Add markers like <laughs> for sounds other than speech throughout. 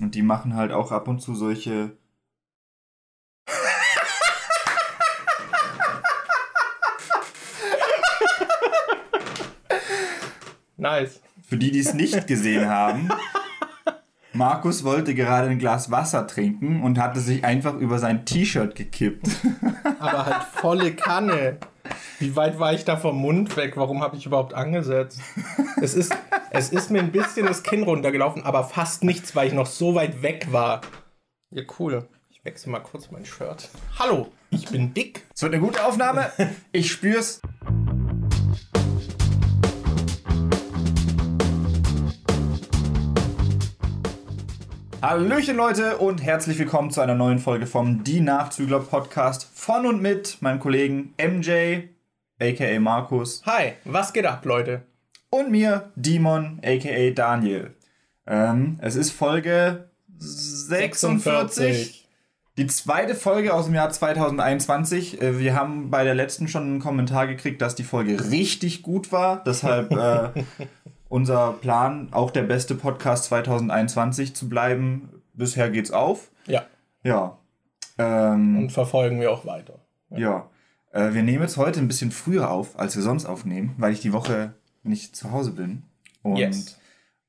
Und die machen halt auch ab und zu solche. Nice. Für die, die es nicht gesehen haben, Markus wollte gerade ein Glas Wasser trinken und hatte sich einfach über sein T-Shirt gekippt. Aber halt volle Kanne. Wie weit war ich da vom Mund weg? Warum habe ich überhaupt angesetzt? Es ist, es ist mir ein bisschen das Kinn runtergelaufen, aber fast nichts, weil ich noch so weit weg war. Ja, cool. Ich wechsle mal kurz mein Shirt. Hallo, ich bin dick. Es wird eine gute Aufnahme. Ich spür's. Hallöchen Leute und herzlich willkommen zu einer neuen Folge vom Die Nachzügler Podcast von und mit meinem Kollegen MJ, aka Markus. Hi, was geht ab, Leute? Und mir, Dimon, aka Daniel. Ähm, es ist Folge 46. 46. Die zweite Folge aus dem Jahr 2021. Äh, wir haben bei der letzten schon einen Kommentar gekriegt, dass die Folge richtig gut war. Deshalb äh, <laughs> unser Plan, auch der beste Podcast 2021 zu bleiben. Bisher geht's auf. Ja. Ja. Ähm, Und verfolgen wir auch weiter. Ja. ja. Äh, wir nehmen jetzt heute ein bisschen früher auf, als wir sonst aufnehmen, weil ich die Woche nicht zu Hause bin. Und yes.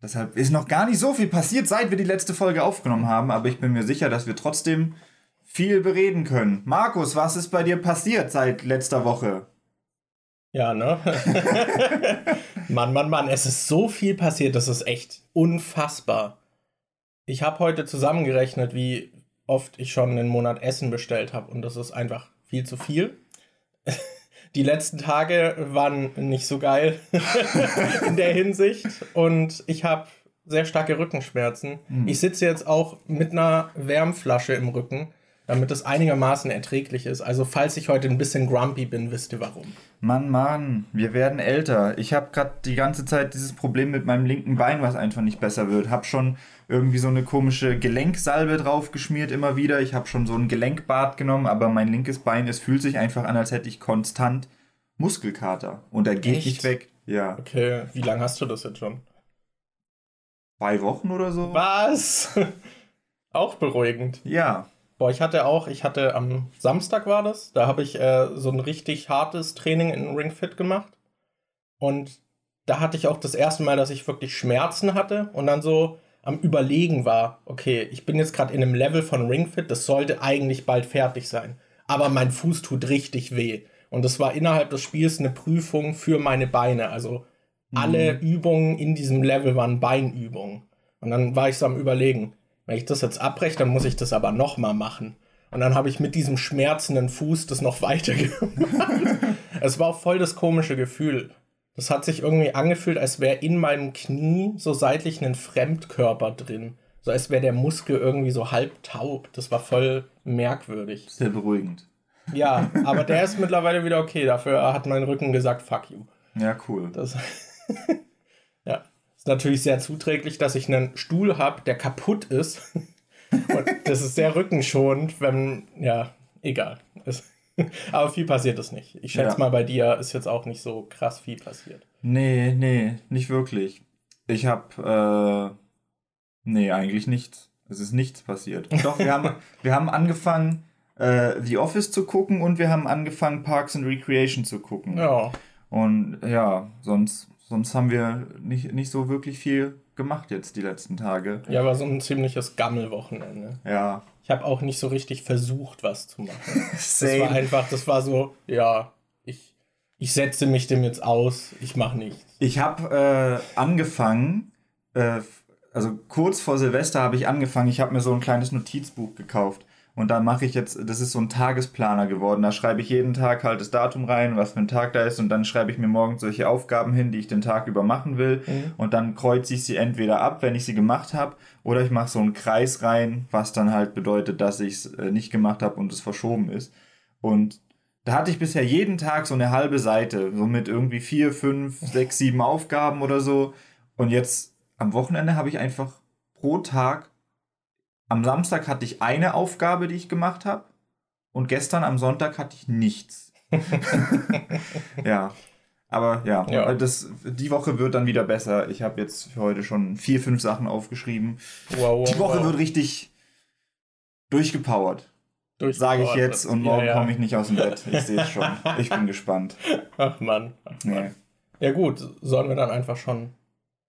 deshalb ist noch gar nicht so viel passiert, seit wir die letzte Folge aufgenommen haben. Aber ich bin mir sicher, dass wir trotzdem viel bereden können. Markus, was ist bei dir passiert seit letzter Woche? Ja, ne? <laughs> Mann, Mann, Mann, es ist so viel passiert, das ist echt unfassbar. Ich habe heute zusammengerechnet, wie oft ich schon einen Monat Essen bestellt habe und das ist einfach viel zu viel. <laughs> Die letzten Tage waren nicht so geil <laughs> in der Hinsicht und ich habe sehr starke Rückenschmerzen. Mhm. Ich sitze jetzt auch mit einer Wärmflasche im Rücken damit es einigermaßen erträglich ist. Also falls ich heute ein bisschen grumpy bin, wisst ihr warum. Mann, Mann, wir werden älter. Ich habe gerade die ganze Zeit dieses Problem mit meinem linken Bein, was einfach nicht besser wird. Hab schon irgendwie so eine komische Gelenksalbe drauf geschmiert immer wieder. Ich habe schon so ein Gelenkbad genommen, aber mein linkes Bein, es fühlt sich einfach an, als hätte ich konstant Muskelkater. Und er geht Echt? nicht weg. Ja. Okay, wie lange hast du das jetzt schon? Zwei Wochen oder so. Was? <laughs> Auch beruhigend. Ja. Boah, ich hatte auch, ich hatte am Samstag war das, da habe ich äh, so ein richtig hartes Training in Ring Fit gemacht. Und da hatte ich auch das erste Mal, dass ich wirklich Schmerzen hatte und dann so am Überlegen war, okay, ich bin jetzt gerade in einem Level von Ring Fit, das sollte eigentlich bald fertig sein. Aber mein Fuß tut richtig weh. Und das war innerhalb des Spiels eine Prüfung für meine Beine. Also alle mhm. Übungen in diesem Level waren Beinübungen. Und dann war ich so am Überlegen, wenn ich das jetzt abbreche, dann muss ich das aber nochmal machen. Und dann habe ich mit diesem schmerzenden Fuß das noch <laughs> weiter gemacht. es war auch voll das komische Gefühl. Das hat sich irgendwie angefühlt, als wäre in meinem Knie so seitlich ein Fremdkörper drin. So als wäre der Muskel irgendwie so halb taub. Das war voll merkwürdig. Sehr beruhigend. Ja, aber der ist mittlerweile wieder okay. Dafür hat mein Rücken gesagt, fuck you. Ja, cool. Das <laughs> ja natürlich sehr zuträglich, dass ich einen Stuhl habe, der kaputt ist. <laughs> Und das ist sehr rückenschonend, wenn, ja, egal. Es, <laughs> aber viel passiert ist nicht. Ich schätze ja. mal, bei dir ist jetzt auch nicht so krass viel passiert. Nee, nee, nicht wirklich. Ich habe, äh, nee, eigentlich nichts. Es ist nichts passiert. <laughs> Doch, wir haben, wir haben angefangen, äh, The Office zu gucken und wir haben angefangen, Parks and Recreation zu gucken. Ja. Und ja, sonst sonst haben wir nicht, nicht so wirklich viel gemacht jetzt die letzten Tage. Ja, war so ein ziemliches Gammelwochenende. Ja. Ich habe auch nicht so richtig versucht, was zu machen. <laughs> das war einfach, das war so, ja, ich, ich setze mich dem jetzt aus, ich mache nichts. Ich habe äh, angefangen, äh, also kurz vor Silvester habe ich angefangen, ich habe mir so ein kleines Notizbuch gekauft. Und da mache ich jetzt, das ist so ein Tagesplaner geworden. Da schreibe ich jeden Tag halt das Datum rein, was für ein Tag da ist. Und dann schreibe ich mir morgens solche Aufgaben hin, die ich den Tag über machen will. Mhm. Und dann kreuze ich sie entweder ab, wenn ich sie gemacht habe, oder ich mache so einen Kreis rein, was dann halt bedeutet, dass ich es äh, nicht gemacht habe und es verschoben ist. Und da hatte ich bisher jeden Tag so eine halbe Seite, so mit irgendwie vier, fünf, <laughs> sechs, sieben Aufgaben oder so. Und jetzt am Wochenende habe ich einfach pro Tag am Samstag hatte ich eine Aufgabe, die ich gemacht habe. Und gestern am Sonntag hatte ich nichts. <laughs> ja. Aber ja, Ja. Das, die Woche wird dann wieder besser. Ich habe jetzt für heute schon vier, fünf Sachen aufgeschrieben. Wow, wow, Die Woche wow. wird richtig durchgepowert, Durch sage ich jetzt. Und morgen ja, ja. komme ich nicht aus dem Bett. Ich sehe es <laughs> schon. Ich bin gespannt. Ach Mann. Ach, Mann. Ja gut, sollen wir dann einfach schon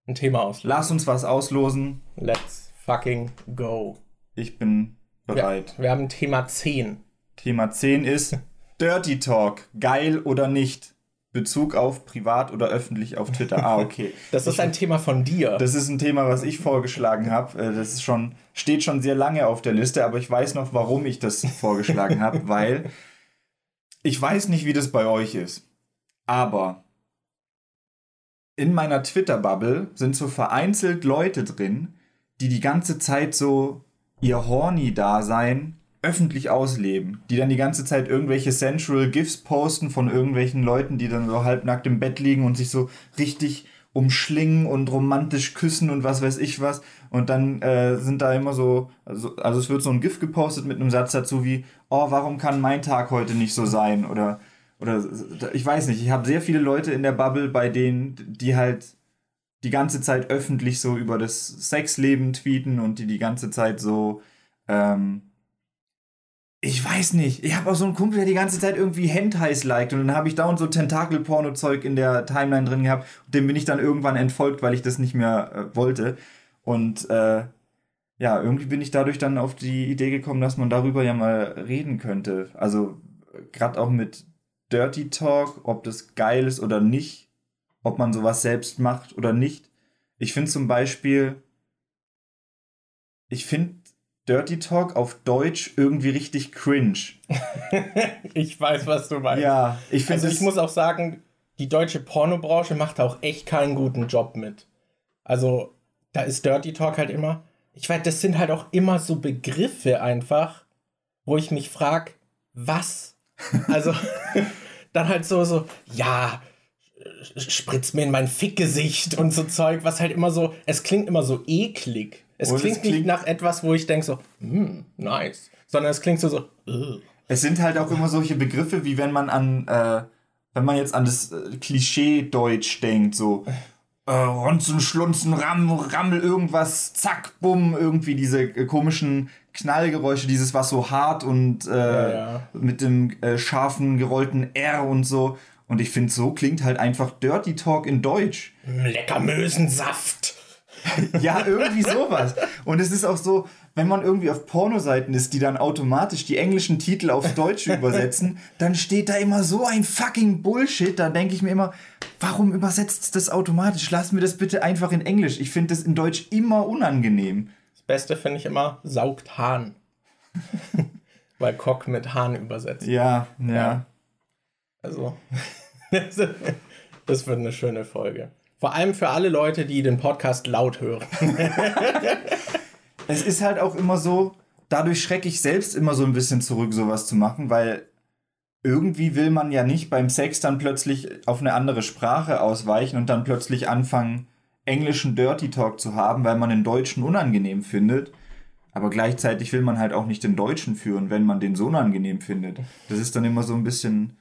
ein Thema auslösen? Lass uns was auslosen. Let's fucking go. Ich bin bereit. Wir haben Thema 10. Thema 10 ist Dirty Talk. Geil oder nicht? Bezug auf privat oder öffentlich auf Twitter. Ah, okay. <laughs> Das ist ein Thema von dir. Das ist ein Thema, was ich vorgeschlagen habe. Äh, Das ist schon, steht schon sehr lange auf der Liste, aber ich weiß noch, warum ich das vorgeschlagen habe, <laughs> weil ich weiß nicht, wie das bei euch ist. Aber in meiner Twitter-Bubble sind so vereinzelt Leute drin, die die ganze Zeit so ihr Horny-Dasein öffentlich ausleben. Die dann die ganze Zeit irgendwelche Sensual GIFs posten von irgendwelchen Leuten, die dann so halbnackt im Bett liegen und sich so richtig umschlingen und romantisch küssen und was weiß ich was. Und dann äh, sind da immer so, also, also es wird so ein GIF gepostet mit einem Satz dazu wie, oh, warum kann mein Tag heute nicht so sein? Oder, oder ich weiß nicht, ich habe sehr viele Leute in der Bubble, bei denen, die halt die ganze Zeit öffentlich so über das Sexleben tweeten und die die ganze Zeit so, ähm, ich weiß nicht. Ich habe auch so einen Kumpel, der die ganze Zeit irgendwie Hentais liked und dann habe ich dauernd so Tentakel-Porno-Zeug in der Timeline drin gehabt. Und dem bin ich dann irgendwann entfolgt, weil ich das nicht mehr äh, wollte. Und äh, ja, irgendwie bin ich dadurch dann auf die Idee gekommen, dass man darüber ja mal reden könnte. Also gerade auch mit Dirty Talk, ob das geil ist oder nicht, ob man sowas selbst macht oder nicht. Ich finde zum Beispiel, ich finde Dirty Talk auf Deutsch irgendwie richtig cringe. <laughs> ich weiß, was du meinst. Ja, ich finde Also ich muss auch sagen, die deutsche Pornobranche macht auch echt keinen guten Job mit. Also da ist Dirty Talk halt immer. Ich weiß, das sind halt auch immer so Begriffe einfach, wo ich mich frage, was? Also <laughs> dann halt so so, ja, spritz mir in mein Fickgesicht und so Zeug, was halt immer so, es klingt immer so eklig. Es Und es klingt nicht klingt- nach etwas, wo ich denke so, hm, nice, sondern es klingt so so, "Ugh." Es sind halt auch immer solche Begriffe, wie wenn man an, äh, wenn man jetzt an das äh, Klischee-Deutsch denkt, so äh, Ronzen, Schlunzen, Ram, Rammel, irgendwas, zack, bumm, irgendwie diese äh, komischen Knallgeräusche, dieses was so hart und äh, Ja, ja. mit dem äh, scharfen, gerollten R und so. Und ich finde, so klingt halt einfach Dirty Talk in Deutsch. lecker Mösensaft. <laughs> Ja, irgendwie sowas. Und es ist auch so, wenn man irgendwie auf Pornoseiten ist, die dann automatisch die englischen Titel aufs Deutsche übersetzen, <laughs> dann steht da immer so ein fucking Bullshit. Da denke ich mir immer, warum übersetzt das automatisch? Lass mir das bitte einfach in Englisch. Ich finde das in Deutsch immer unangenehm. Das Beste finde ich immer, saugt Hahn. <laughs> Weil Cock mit Hahn übersetzt. Ja, ja. Ja. Also, das wird eine schöne Folge. Vor allem für alle Leute, die den Podcast laut hören. Es ist halt auch immer so, dadurch schrecke ich selbst immer so ein bisschen zurück, sowas zu machen, weil irgendwie will man ja nicht beim Sex dann plötzlich auf eine andere Sprache ausweichen und dann plötzlich anfangen, englischen Dirty Talk zu haben, weil man den Deutschen unangenehm findet. Aber gleichzeitig will man halt auch nicht den Deutschen führen, wenn man den so unangenehm findet. Das ist dann immer so ein bisschen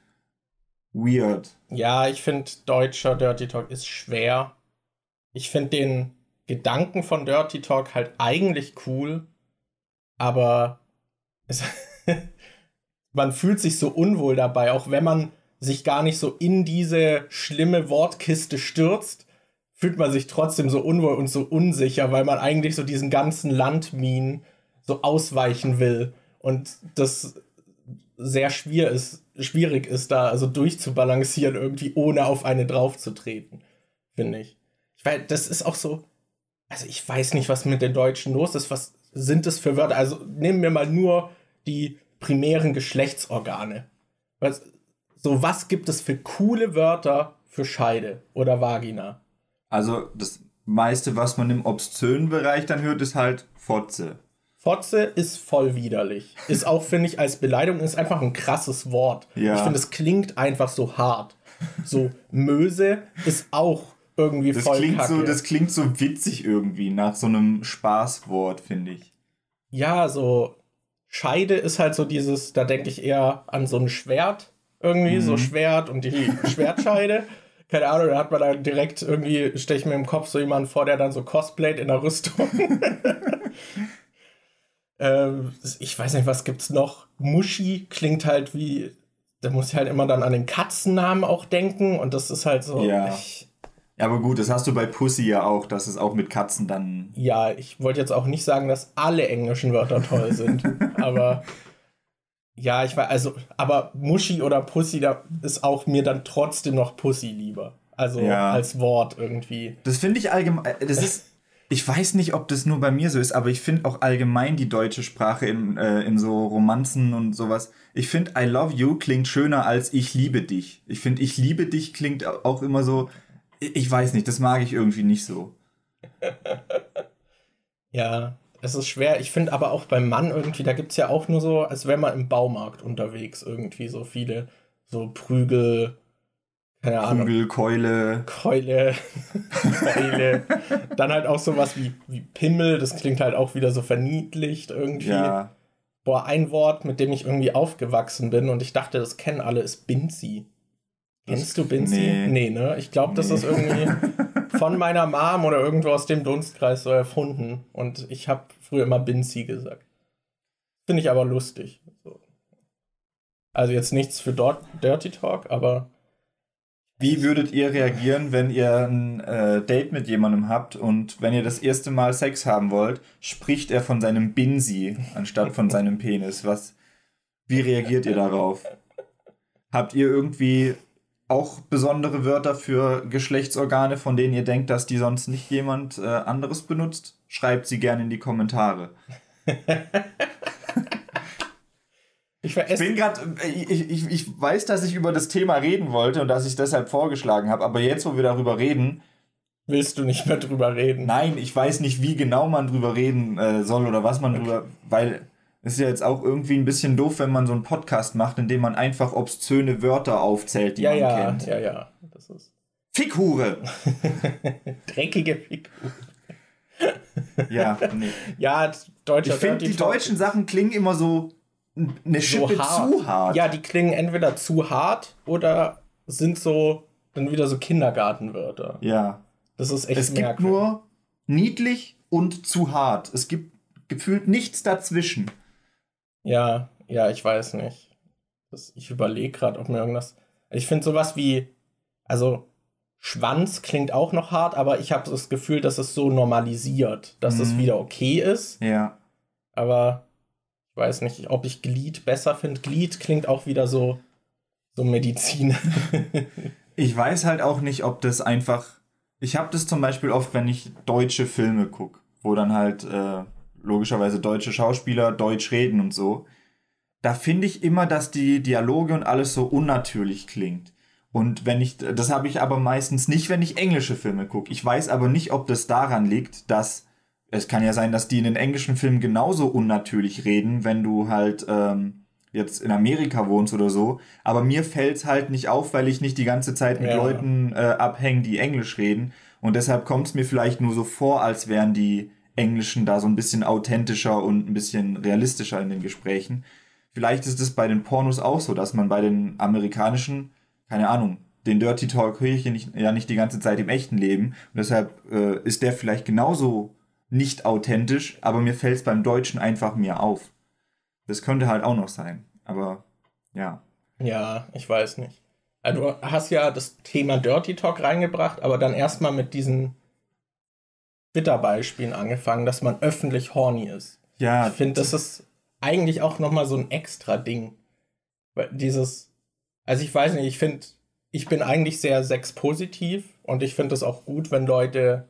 weird. Ja, ich finde, deutscher Dirty Talk ist schwer. Ich finde den Gedanken von Dirty Talk halt eigentlich cool, aber es, <laughs> man fühlt sich so unwohl dabei, auch wenn man sich gar nicht so in diese schlimme Wortkiste stürzt, fühlt man sich trotzdem so unwohl und so unsicher, weil man eigentlich so diesen ganzen Landminen so ausweichen will und das sehr schwer ist, schwierig ist, da also durchzubalancieren, irgendwie ohne auf eine draufzutreten, finde ich. Weiß, das ist auch so, also ich weiß nicht, was mit den Deutschen los ist, was sind das für Wörter? Also nehmen wir mal nur die primären Geschlechtsorgane. Was, so, was gibt es für coole Wörter für Scheide oder Vagina? Also das meiste, was man im obszönen Bereich dann hört, ist halt Fotze. Fotze ist voll widerlich. Ist auch, finde ich, als Beleidigung ist einfach ein krasses Wort. Ja. Ich finde, es klingt einfach so hart. So, Möse ist auch irgendwie Das voll klingt, kacke. so, das klingt so witzig irgendwie, nach so einem Spaßwort, finde ich. ja, so Scheide ist halt so dieses, da denke ich eher an so ein Schwert irgendwie, Mhm. so Schwert und die Schwertscheide. <laughs> keine Ahnung, da hat man dann direkt irgendwie, stelle ich mir im Kopf so jemanden vor, der dann so cosplayt in der Rüstung. <laughs> ähm, ich weiß nicht, was gibt's noch? Muschi klingt halt wie, da muss ich halt immer dann an den Katzennamen auch denken und das ist halt so. Ja. Ich, Ja, aber gut, das hast du bei Pussy ja auch, dass es auch mit Katzen dann. ja, ich wollte jetzt auch nicht sagen, dass alle englischen Wörter toll sind, <laughs> aber ja, ich weiß, also, aber Muschi oder Pussy, da ist auch mir dann trotzdem noch Pussy lieber. Also Ja. als Wort irgendwie. Das finde ich allgemein. Das ist. Ich weiß nicht, ob das nur bei mir so ist, aber ich finde auch allgemein die deutsche Sprache in, äh, in so Romanzen und sowas. Ich finde, I love you klingt schöner als ich liebe dich. Ich finde, ich liebe dich klingt au- auch immer so. Ich weiß nicht, das mag ich irgendwie nicht so. <laughs> Ja, es ist schwer. Ich finde aber auch beim Mann irgendwie, da gibt es ja auch nur so, als wäre man im Baumarkt unterwegs, irgendwie so viele, so Prügel, keine Ahnung, Prügel, Keule. Keule, Keule. Dann halt auch sowas wie, wie Pimmel, das klingt halt auch wieder so verniedlicht irgendwie. Ja. Boah, ein Wort, mit dem ich irgendwie aufgewachsen bin und ich dachte, das kennen alle, ist Binzi. Kennst du Binzi? nee. Nee, ne? Ich glaube, das Nee. ist irgendwie <laughs> von meiner Mom oder irgendwo aus dem Dunstkreis so erfunden. Und ich habe früher immer Binzi gesagt. Finde ich aber lustig. So. Also jetzt nichts für Dirty Talk, aber Wie würdet ihr reagieren, wenn ihr ein äh, Date mit jemandem habt und wenn ihr das erste Mal Sex haben wollt, spricht er von seinem Binsi anstatt von seinem Penis? Was? Wie reagiert ihr darauf? Habt ihr irgendwie auch besondere Wörter für Geschlechtsorgane, von denen ihr denkt, dass die sonst nicht jemand äh, anderes benutzt? Schreibt sie gerne in die Kommentare. <laughs> ich Ich bin gerade, ich, ich, ich weiß, dass ich über das Thema reden wollte und dass ich es deshalb vorgeschlagen habe, aber jetzt, wo wir darüber reden, Willst du nicht mehr drüber reden? Nein, ich weiß nicht, wie genau man drüber reden äh, soll oder was man drüber, weil es ist ja jetzt auch irgendwie ein bisschen doof, wenn man so einen Podcast macht, in dem man einfach obszöne Wörter aufzählt, die ja, man ja, kennt. ja, ja. Das ist Fickhure! <laughs> dreckige Figur. Ja, nee. Ja, deutscher Ich finde, die deutschen Sachen klingen immer so eine Schippe zu hart. Ja, die klingen entweder zu hart oder sind so dann wieder so Kindergartenwörter. ja. Das ist echt Es gibt merkwürdig. nur niedlich und zu hart. Es gibt gefühlt nichts dazwischen. Ja, ja, ich weiß nicht. Das, ich überlege gerade, ob mir irgendwas. Ich finde sowas wie, also Schwanz klingt auch noch hart, aber ich habe das Gefühl, dass es so normalisiert, dass es Mhm. wieder okay ist. Ja. Aber weiß nicht, ob ich Glied besser finde. Glied klingt auch wieder so, so Medizin. <laughs> Ich weiß halt auch nicht, ob das einfach. Ich habe das zum Beispiel oft, wenn ich deutsche Filme gucke, wo dann halt äh, logischerweise deutsche Schauspieler deutsch reden und so. Da finde ich immer, dass die Dialoge und alles so unnatürlich klingt. Und wenn ich, das habe ich aber meistens nicht, wenn ich englische Filme gucke. Ich weiß aber nicht, ob das daran liegt, dass es kann ja sein, dass die in den englischen Filmen genauso unnatürlich reden, wenn du halt ähm, jetzt in Amerika wohnst oder so. Aber mir fällt's halt nicht auf, weil ich nicht die ganze Zeit mit Ja. Leuten äh, abhänge, die Englisch reden. Und deshalb kommt's mir vielleicht nur so vor, als wären die Englischen da so ein bisschen authentischer und ein bisschen realistischer in den Gesprächen. Vielleicht ist es bei den Pornos auch so, dass man bei den amerikanischen, keine Ahnung, den Dirty Talk höre ich ja nicht, ja nicht die ganze Zeit im echten Leben. Und deshalb äh, ist der vielleicht genauso nicht authentisch, aber mir fällt's beim Deutschen einfach mehr auf. Das könnte halt auch noch sein. Aber ja. Ja, ich weiß nicht. Also, du hast ja das Thema Dirty Talk reingebracht, aber dann erstmal mit diesen Twitter-Beispielen angefangen, dass man öffentlich horny ist. Ja, Ich finde, das ist eigentlich auch nochmal so ein extra Ding. Weil dieses, also ich weiß nicht, ich finde, ich bin eigentlich sehr sexpositiv und ich finde es auch gut, wenn Leute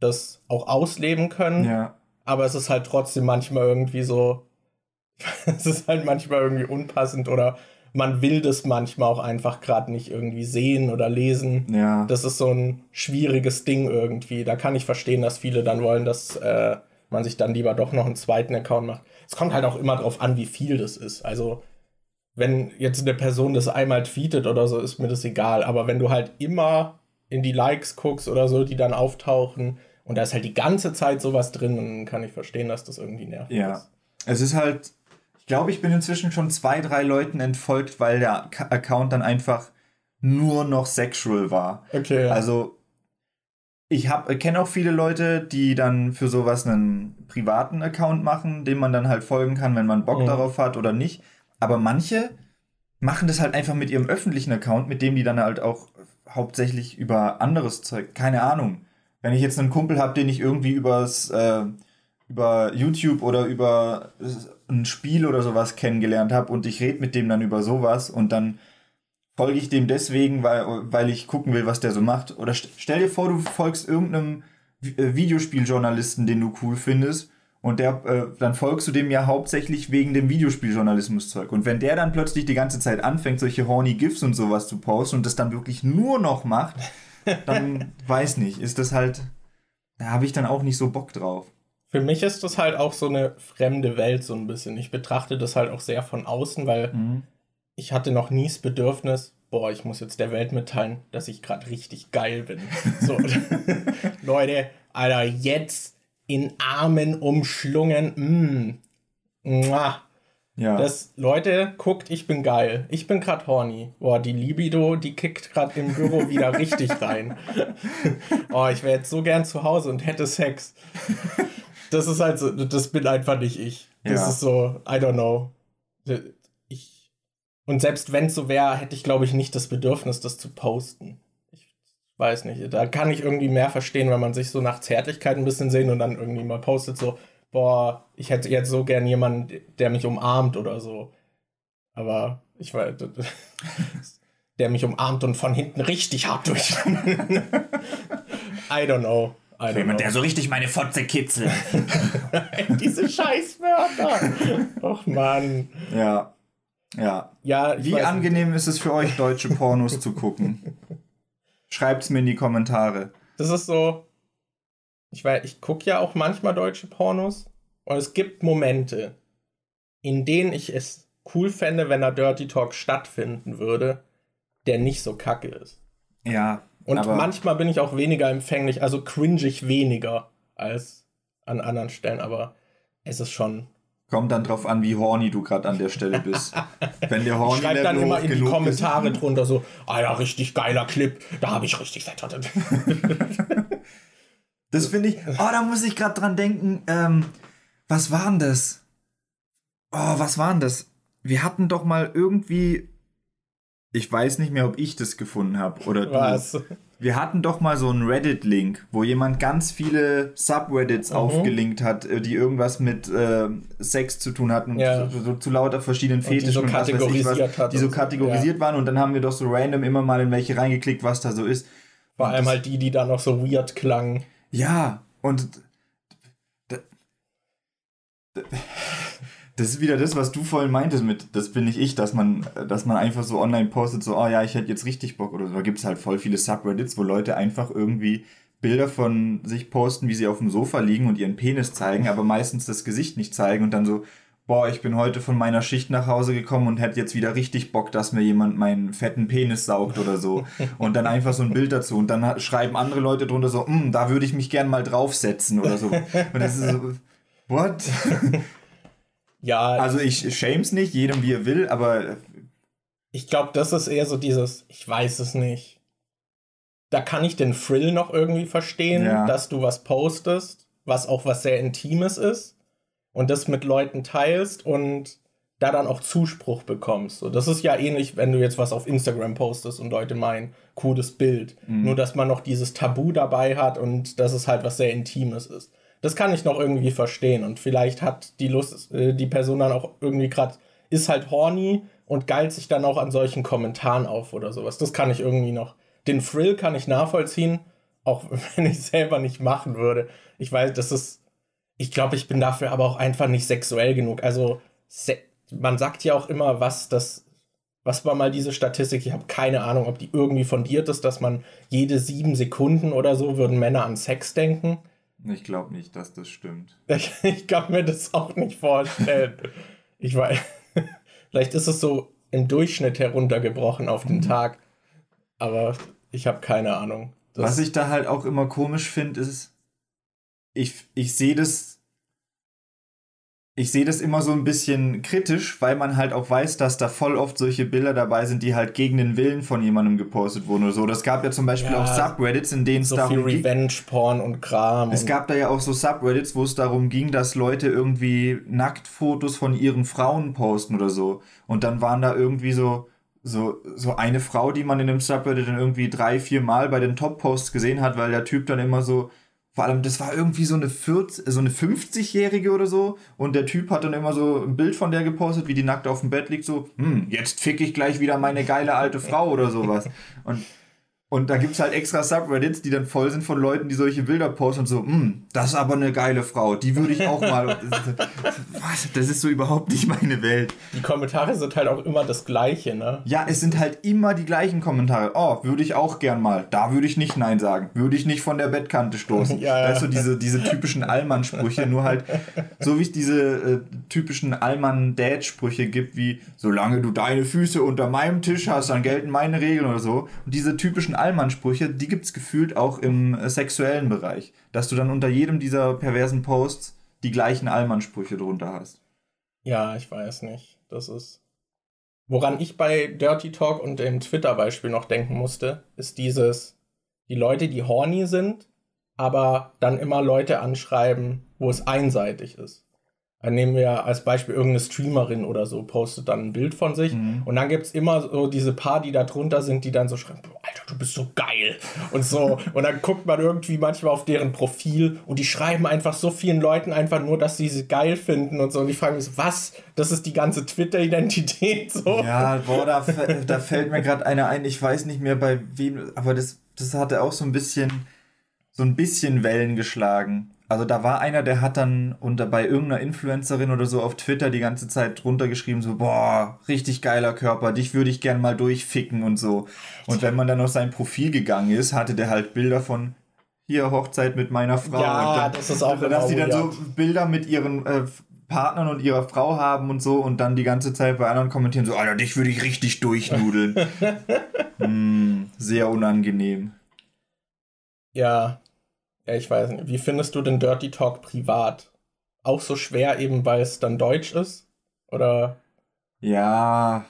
das auch ausleben können. ja. Aber es ist halt trotzdem manchmal irgendwie so, <laughs> es ist halt manchmal irgendwie unpassend oder man will das manchmal auch einfach gerade nicht irgendwie sehen oder lesen. Ja. Das ist so ein schwieriges Ding irgendwie. Da kann ich verstehen, dass viele dann wollen, dass äh, man sich dann lieber doch noch einen zweiten Account macht. Es kommt halt auch immer drauf an, wie viel das ist. Also, wenn jetzt eine Person das einmal tweetet oder so, ist mir das egal. Aber wenn du halt immer in die Likes guckst oder so, die dann auftauchen und da ist halt die ganze Zeit sowas drin, dann kann ich verstehen, dass das irgendwie nervig Ja. ist. Es ist halt, ich glaube, ich bin inzwischen schon zwei, drei Leuten entfolgt, weil der Account dann einfach nur noch sexual war. Okay. Also ich kenne auch viele Leute, die dann für sowas einen privaten Account machen, dem man dann halt folgen kann, wenn man Bock Mhm. darauf hat oder nicht. Aber manche machen das halt einfach mit ihrem öffentlichen Account, mit dem die dann halt auch hauptsächlich über anderes Zeug, keine Ahnung. Wenn ich jetzt einen Kumpel habe, den ich irgendwie übers, äh, über YouTube oder über ein Spiel oder sowas kennengelernt habe und ich rede mit dem dann über sowas und dann folge ich dem deswegen, weil, weil ich gucken will, was der so macht. Oder st stell dir vor, du folgst irgendeinem äh, Videospieljournalisten, den du cool findest. Und der, äh, dann folgst du dem ja hauptsächlich wegen dem Videospieljournalismuszeug. Und wenn der dann plötzlich die ganze Zeit anfängt, solche horny GIFs und sowas zu posten und das dann wirklich nur noch macht, dann weiß nicht, ist das halt, da habe ich dann auch nicht so Bock drauf. Für mich ist das halt auch so eine fremde Welt, so ein bisschen. Ich betrachte das halt auch sehr von außen, weil Mhm. ich hatte noch nie das Bedürfnis, boah, ich muss jetzt der Welt mitteilen, dass ich gerade richtig geil bin. So, <laughs> Leute, Alter, jetzt in Armen umschlungen. Mm. Mua. Ja. Das, Leute, guckt, ich bin geil. Ich bin gerade horny. Boah, die Libido, die kickt gerade im Büro wieder <laughs> richtig rein. Oh, ich wäre jetzt so gern zu Hause und hätte Sex. Das ist halt so, das bin einfach nicht ich. Das Ja. ist so, I don't know. Ich, und selbst wenn es so wäre, hätte ich, glaube ich, nicht das Bedürfnis, das zu posten. Ich weiß nicht. Da kann ich irgendwie mehr verstehen, wenn man sich so nach Zärtlichkeit ein bisschen sehen und dann irgendwie mal postet, so, boah, ich hätte jetzt so gern jemanden, der mich umarmt oder so. Aber ich weiß, <laughs> der mich umarmt und von hinten richtig hart durch. <laughs> I don't know. I don't Jemand, know. der so richtig meine Fotze kitzelt. <laughs> Diese Scheißwörter. Och Mann. ja. Ja. Ja, Wie angenehm ist es für euch, deutsche Pornos zu gucken? Schreibt's mir in die Kommentare. Das ist so. Ich weiß, ich gucke ja auch manchmal deutsche Pornos. Und es gibt Momente, in denen ich es cool fände, wenn der Dirty Talk stattfinden würde, der nicht so kacke ist. Ja. Und manchmal bin ich auch weniger empfänglich, also cringe ich weniger als an anderen Stellen, aber es ist schon. kommt dann drauf an, wie horny du gerade an der Stelle bist. <laughs> Wenn der horny schreibe dann immer in die Kommentare drunter so, ah ja, richtig geiler Clip, da habe ich richtig fett. <laughs> Das finde ich. Oh, da muss ich gerade dran denken. Ähm, was waren das? Oh, was waren das? Wir hatten doch mal irgendwie. Ich weiß nicht mehr, ob ich das gefunden habe oder du. Was? Wir hatten doch mal so einen Reddit-Link, wo jemand ganz viele Subreddits Mhm. aufgelinkt hat, äh, die irgendwas mit äh, Sex zu tun hatten und Ja. so, so zu lauter verschiedenen die Fetischen so und was weiß ich was, die so kategorisiert waren und dann haben wir doch so random immer mal in welche reingeklickt, was da so ist. Vor allem halt die, die da noch so weird klangen. Ja, und das ist wieder das, was du vorhin meintest mit, das bin nicht ich, dass man, dass man einfach so online postet, so, oh ja, ich hätte jetzt richtig Bock oder so. Da gibt es halt voll viele Subreddits, wo Leute einfach irgendwie Bilder von sich posten, wie sie auf dem Sofa liegen und ihren Penis zeigen, aber meistens das Gesicht nicht zeigen und dann so, boah, ich bin heute von meiner Schicht nach Hause gekommen und hätte jetzt wieder richtig Bock, dass mir jemand meinen fetten Penis saugt oder so. <laughs> Und dann einfach so ein Bild dazu. Und dann schreiben andere Leute drunter so, "Mm, da würde ich mich gern mal draufsetzen oder so. <laughs> Und das ist so, what? <laughs> Ja, Also ich shames nicht, jedem wie er will, aber ich glaube, das ist eher so dieses, ich weiß es nicht. Da kann ich den Thrill noch irgendwie verstehen, Ja. dass du was postest, was auch was sehr Intimes ist und das mit Leuten teilst und da dann auch Zuspruch bekommst. So, das ist ja ähnlich, wenn du jetzt was auf Instagram postest und Leute meinen, cooles Bild. Mhm. Nur, dass man noch dieses Tabu dabei hat und dass es halt was sehr Intimes ist. Das kann ich noch irgendwie verstehen und vielleicht hat die Lust, äh, die Person dann auch irgendwie gerade, ist halt horny und geilt sich dann auch an solchen Kommentaren auf oder sowas. Das kann ich irgendwie noch. Den Thrill kann ich nachvollziehen, auch <laughs> wenn ich selber nicht machen würde. Ich weiß, das ist, ich glaube, ich bin dafür aber auch einfach nicht sexuell genug. Also, man sagt ja auch immer, was das, was war mal diese Statistik, ich habe keine Ahnung, ob die irgendwie fundiert ist, dass man jede sieben Sekunden oder so würden Männer an Sex denken. ich glaube nicht, dass das stimmt. <laughs> Ich, ich kann mir das auch nicht vorstellen. <laughs> ich weiß, <laughs> vielleicht ist es so im Durchschnitt heruntergebrochen auf den Tag, aber ich habe keine Ahnung. Das- Was ich da halt auch immer komisch finde, ist, ich, ich sehe das. Ich sehe das immer so ein bisschen kritisch, weil man halt auch weiß, dass da voll oft solche Bilder dabei sind, die halt gegen den Willen von jemandem gepostet wurden oder so. Das gab ja zum Beispiel Ja, auch Subreddits, in denen es So darum viel ging. Revenge-Porn und Kram. Es und gab da ja auch so Subreddits, wo es darum ging, dass Leute irgendwie Nacktfotos von ihren Frauen posten oder so. Und dann waren da irgendwie so, so, so eine Frau, die man in dem Subreddit dann irgendwie drei, vier Mal bei den Top-Posts gesehen hat, weil der Typ dann immer so, vor allem, das war irgendwie so eine 40, so eine 50-Jährige oder so. Und der Typ hat dann immer so ein Bild von der gepostet, wie die nackt auf dem Bett liegt, so, hm, jetzt fick ich gleich wieder meine geile alte Frau oder sowas. <laughs> Und und da gibt's halt extra Subreddits, die dann voll sind von Leuten, die solche Bilder posten und so, "Hm, das ist aber eine geile Frau, die würde ich auch mal. <laughs> Was? Das ist so überhaupt nicht meine Welt. die Kommentare sind halt auch immer das Gleiche, ne? Ja, es sind halt immer die gleichen Kommentare. Oh, würde ich auch gern mal. Da würde ich nicht Nein sagen. Würde ich nicht von der Bettkante stoßen. <laughs> Ja, ja. Weißt du, diese, diese typischen Allmann-Sprüche, nur halt, so wie es diese äh, typischen Allmann-Dad-Sprüche gibt, wie, solange du deine Füße unter meinem Tisch hast, dann gelten meine Regeln oder so. Und diese typischen Allmann-Sprüche, die gibt's gefühlt auch im äh, sexuellen Bereich. Dass du dann unter jedem dieser perversen Posts die gleichen Allmann-Sprüche drunter hast. Ja, ich weiß nicht. Das ist. Woran ich bei Dirty Talk und dem Twitter-Beispiel noch denken musste, ist dieses, die Leute, die horny sind, aber dann immer Leute anschreiben, wo es einseitig ist. Dann nehmen wir als Beispiel irgendeine Streamerin oder so, postet dann ein Bild von sich Mhm. und dann gibt es immer so diese paar, die da drunter sind, die dann so schreiben, "Boah, Alter, du bist so geil und so. Und dann guckt man irgendwie manchmal auf deren Profil und die schreiben einfach so vielen Leuten einfach nur, dass sie sie geil finden und so. Und ich frage mich so, was? Das ist die ganze Twitter-Identität <laughs> so? Ja, boah, da, da fällt mir gerade einer ein, ich weiß nicht mehr bei wem, aber das, das hatte auch so ein bisschen, so ein bisschen Wellen geschlagen. Also da war einer, der hat dann unter bei irgendeiner Influencerin oder so auf Twitter die ganze Zeit drunter geschrieben, so, boah, richtig geiler Körper, dich würde ich gern mal durchficken und so. Und wenn man dann auf sein Profil gegangen ist, hatte der halt Bilder von hier Hochzeit mit meiner Frau. Ja, dann, das ist auch dass die immer dann so. Bilder mit ihren äh, Partnern und ihrer Frau haben und so und dann die ganze Zeit bei anderen kommentieren so, Alter, dich würde ich richtig durchnudeln. <laughs> hm, sehr unangenehm. Ja. Ich weiß nicht. Wie findest du den Dirty Talk privat? Auch so schwer eben, weil es dann Deutsch ist? Oder? Ja,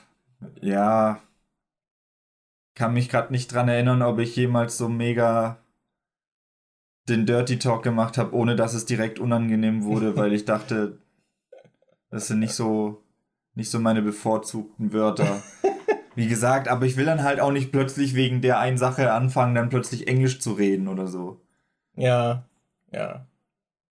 ja. Kann mich gerade nicht dran erinnern, ob ich jemals so mega den Dirty Talk gemacht habe, ohne dass es direkt unangenehm wurde, <laughs> weil ich dachte, das sind nicht so nicht so meine bevorzugten Wörter. <laughs> Wie gesagt, aber ich will dann halt auch nicht plötzlich wegen der einen Sache anfangen, dann plötzlich Englisch zu reden oder so. Ja. Ja.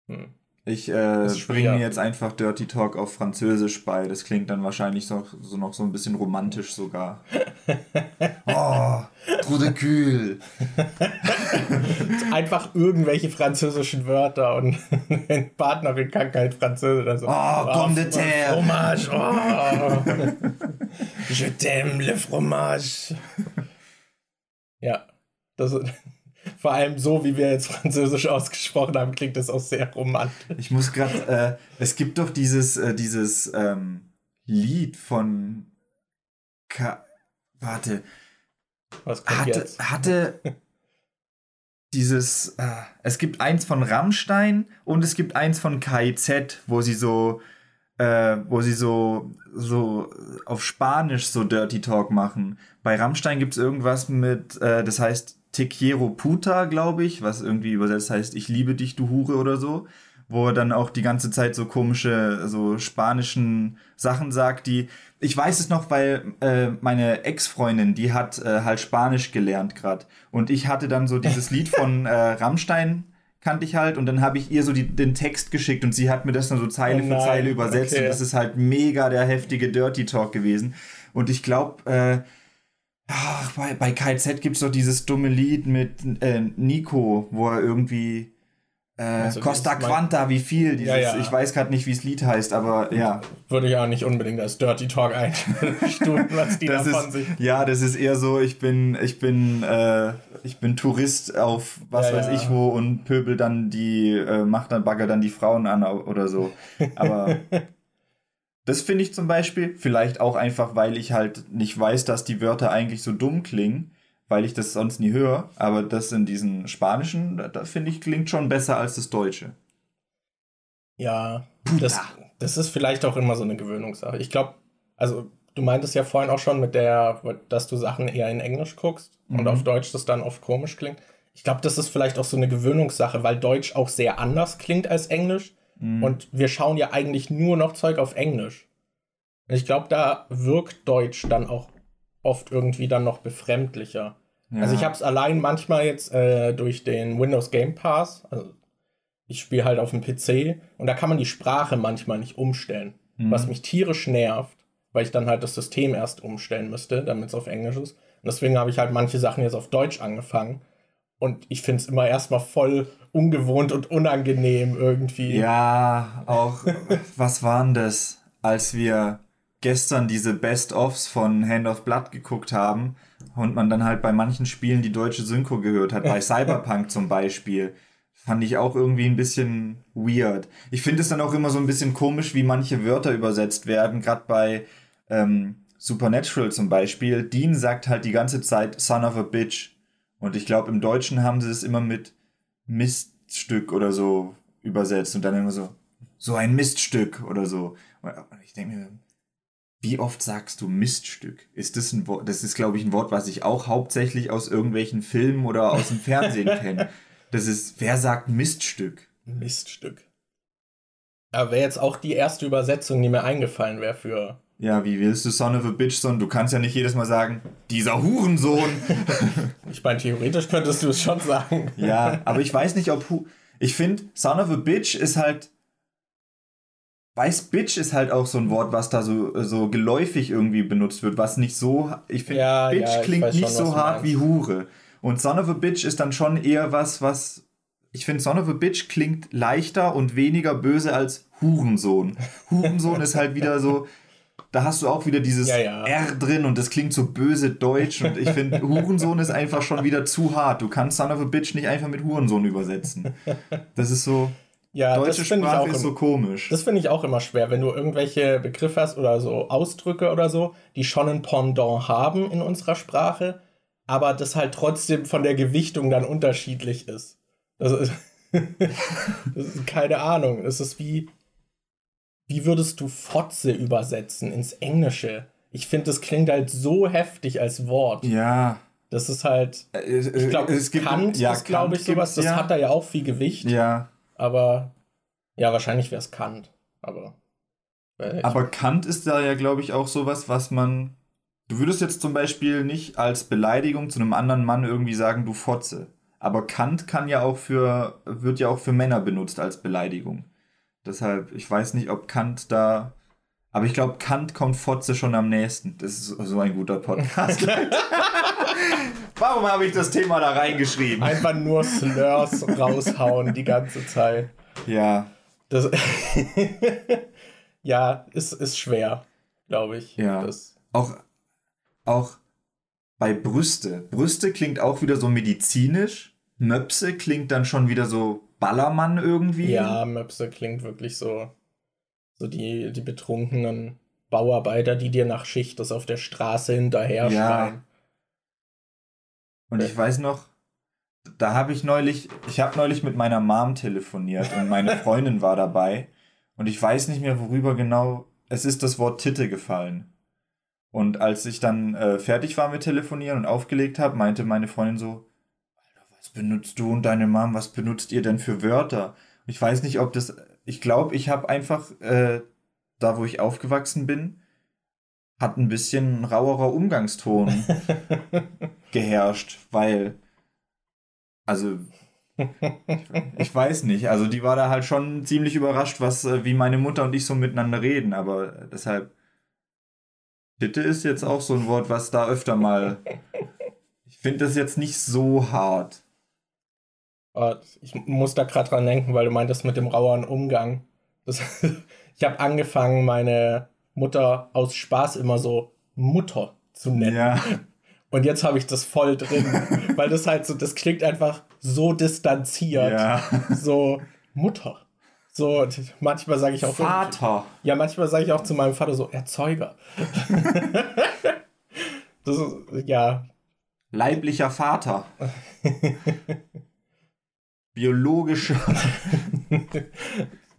Hm. Ich äh, bringe mir jetzt einfach Dirty Talk auf Französisch bei. Das klingt dann wahrscheinlich so, so noch so ein bisschen romantisch sogar. <laughs> oh, trou de cul. <laughs> Einfach irgendwelche französischen Wörter und <laughs> eine Partnerin kann kein Französisch. Also, Oh, pomme de terre. Fromage. Oh. Je t'aime le fromage. Ja. Das ist, vor allem so, wie wir jetzt Französisch ausgesprochen haben, klingt das auch sehr romantisch. Ich muss gerade, äh, es gibt doch dieses, äh, dieses ähm, Lied von Ka Warte, Was kommt hatte, jetzt? hatte <laughs> dieses, äh, es gibt eins von Rammstein und es gibt eins von KIZ, wo sie so, äh, wo sie so, so auf Spanisch so Dirty Talk machen. Bei Rammstein gibt es irgendwas mit, äh, das heißt Te quiero puta, glaube ich, was irgendwie übersetzt heißt, ich liebe dich, du Hure oder so. Wo er dann auch die ganze Zeit so komische, so spanischen Sachen sagt, die. Ich weiß es noch, weil äh, meine Ex-Freundin, die hat äh, halt Spanisch gelernt gerade. Und ich hatte dann so dieses Lied <laughs> von äh, Rammstein, kannte ich halt. Und dann habe ich ihr so die, den Text geschickt und sie hat mir das dann so Zeile Oh für Zeile übersetzt. okay. Und das ist halt mega der heftige Dirty Talk gewesen. Und ich glaube, äh, ach, bei, bei KZ gibt es doch dieses dumme Lied mit äh, Nico, wo er irgendwie. Äh, Also Costa Quanta, wie viel? Dieses, Ja, ja. Ich weiß gerade nicht, wie das Lied heißt, aber ja. Würde ich auch nicht unbedingt als Dirty Talk einstufen, <laughs> was die Das da von ist, sich. ja, das ist eher so, ich bin, ich bin, äh, ich bin Tourist auf was Ja, weiß ich wo und pöbel dann die, äh, macht dann bagger dann die Frauen an oder so. Aber <laughs> das finde ich zum Beispiel, vielleicht auch einfach, weil ich halt nicht weiß, dass die Wörter eigentlich so dumm klingen, weil ich das sonst nie höre. Aber das in diesen Spanischen, da, finde ich, klingt schon besser als das Deutsche. Ja, das, Das ist vielleicht auch immer so eine Gewöhnungssache. Ich glaube, also du meintest ja vorhin auch schon mit der, dass du Sachen eher in Englisch guckst mhm. und auf Deutsch das dann oft komisch klingt. Ich glaube, das ist vielleicht auch so eine Gewöhnungssache, weil Deutsch auch sehr anders klingt als Englisch. Mhm. Und wir schauen ja eigentlich nur noch Zeug auf Englisch. Ich glaube, da wirkt Deutsch dann auch oft irgendwie dann noch befremdlicher. Ja. Also ich habe es allein manchmal jetzt äh, durch den Windows Game Pass. Also ich spiele halt auf dem PC und da kann man die Sprache manchmal nicht umstellen, mhm. was mich tierisch nervt, weil ich dann halt das System erst umstellen müsste, damit es auf Englisch ist. Und deswegen habe ich halt manche Sachen jetzt auf Deutsch angefangen. Und ich finde es immer erstmal voll ungewohnt und unangenehm irgendwie. Ja, auch, <laughs> was waren das, als wir gestern diese Best-ofs von Hand of Blood geguckt haben und man dann halt bei manchen Spielen die deutsche Synchro gehört hat, bei <laughs> Cyberpunk zum Beispiel, fand ich auch irgendwie ein bisschen weird. Ich finde es dann auch immer so ein bisschen komisch, wie manche Wörter übersetzt werden, gerade bei ähm, Supernatural zum Beispiel. Dean sagt halt die ganze Zeit Son of a Bitch. Und ich glaube, im Deutschen haben sie es immer mit Miststück oder so übersetzt und dann immer so, so ein Miststück oder so. Und ich denke mir, wie oft sagst du Miststück? Ist das ein Wort? Das ist, glaube ich, ein Wort, was ich auch hauptsächlich aus irgendwelchen Filmen oder aus dem Fernsehen <laughs> kenne. Das ist, wer sagt Miststück? Miststück. Aber wäre jetzt auch die erste Übersetzung, die mir eingefallen wäre für. Ja, wie willst du Son of a Bitch, son? Du kannst ja nicht jedes Mal sagen, dieser Hurensohn. <laughs> ich meine, theoretisch könntest du es schon sagen. ja, aber ich weiß nicht, ob. Hu ich finde, Son of a Bitch ist halt Weiß Bitch ist halt auch so ein Wort, was da so, so geläufig irgendwie benutzt wird, was nicht so. Ich finde, ja, Bitch ja, klingt nicht schon, so hart wie Hure. Und Son of a Bitch ist dann schon eher was, was. Ich finde, Son of a Bitch klingt leichter und weniger böse als Hurensohn. Hurensohn ist halt wieder so. Da hast du auch wieder dieses ja, R drin und das klingt so böse deutsch. Und ich finde, <laughs> Hurensohn ist einfach schon wieder zu hart. Du kannst Son of a Bitch nicht einfach mit Hurensohn übersetzen. Das ist so. Ja, Deutsche Sprache ist so komisch. Das finde ich auch immer schwer, wenn du irgendwelche Begriffe hast oder so Ausdrücke oder so, die schon ein Pendant haben in unserer Sprache, aber das halt trotzdem von der Gewichtung dann unterschiedlich ist. Das ist, <laughs> das ist keine Ahnung. Es ist wie, wie würdest du Fotze übersetzen ins Englische? Ich finde, das klingt halt so heftig als Wort. Ja. Das ist halt. Äh, ich glaube, es gibt Kant ja, ist, glaube ich, sowas. Das ja. hat da ja auch viel Gewicht. Ja aber ja, wahrscheinlich wäre es Kant, aber. Aber Kant ist da ja, glaube ich, auch sowas, was man. Du würdest jetzt zum Beispiel nicht als Beleidigung zu einem anderen Mann irgendwie sagen, du Fotze. Aber Kant kann ja auch für, wird ja auch für Männer benutzt als Beleidigung. Deshalb, ich weiß nicht, ob Kant da. Aber ich glaube, Kant kommt Fotze schon am nächsten. Das ist so ein guter Podcast. <laughs> Warum habe ich das Thema da reingeschrieben? Einfach nur Slurs raushauen die ganze Zeit. Ja. Das <laughs> ja, ist, ist schwer, glaube ich. Ja. Das auch, auch bei Brüste. Brüste klingt auch wieder so medizinisch. Möpse klingt dann schon wieder so Ballermann irgendwie. Ja, Möpse klingt wirklich so, so die, die betrunkenen Bauarbeiter, die dir nach Schicht das auf der Straße hinterher ja. schreien. Und ich weiß noch, da habe ich neulich, ich habe neulich mit meiner Mom telefoniert und meine <laughs> Freundin war dabei. Und ich weiß nicht mehr, worüber genau. Es ist das Wort Titte gefallen. Und als ich dann äh, fertig war mit Telefonieren und aufgelegt habe, meinte meine Freundin so, benutzt du und deine Mom, was benutzt ihr denn für Wörter? Ich weiß nicht, ob das. Ich glaube, ich habe einfach äh, da, wo ich aufgewachsen bin, hat ein bisschen rauerer Umgangston <laughs> geherrscht, weil, also, ich weiß nicht, also die war da halt schon ziemlich überrascht, was, äh, wie meine Mutter und ich so miteinander reden, aber deshalb, Bitte ist jetzt auch so ein Wort, was da öfter mal, ich finde das jetzt nicht so hart. Ich muss da gerade dran denken, weil du meintest mit dem raueren Umgang. Das, <laughs> ich habe angefangen, meine Mutter aus Spaß immer so Mutter zu nennen. Ja. <laughs> Und jetzt habe ich das voll drin, <laughs> weil das halt so, das klingt einfach so distanziert. Ja. So Mutter. So, manchmal sage ich auch. Vater. Ja, manchmal sage ich auch zu meinem Vater so, Erzeuger. das ist, ja. Leiblicher Vater. Biologischer. <laughs>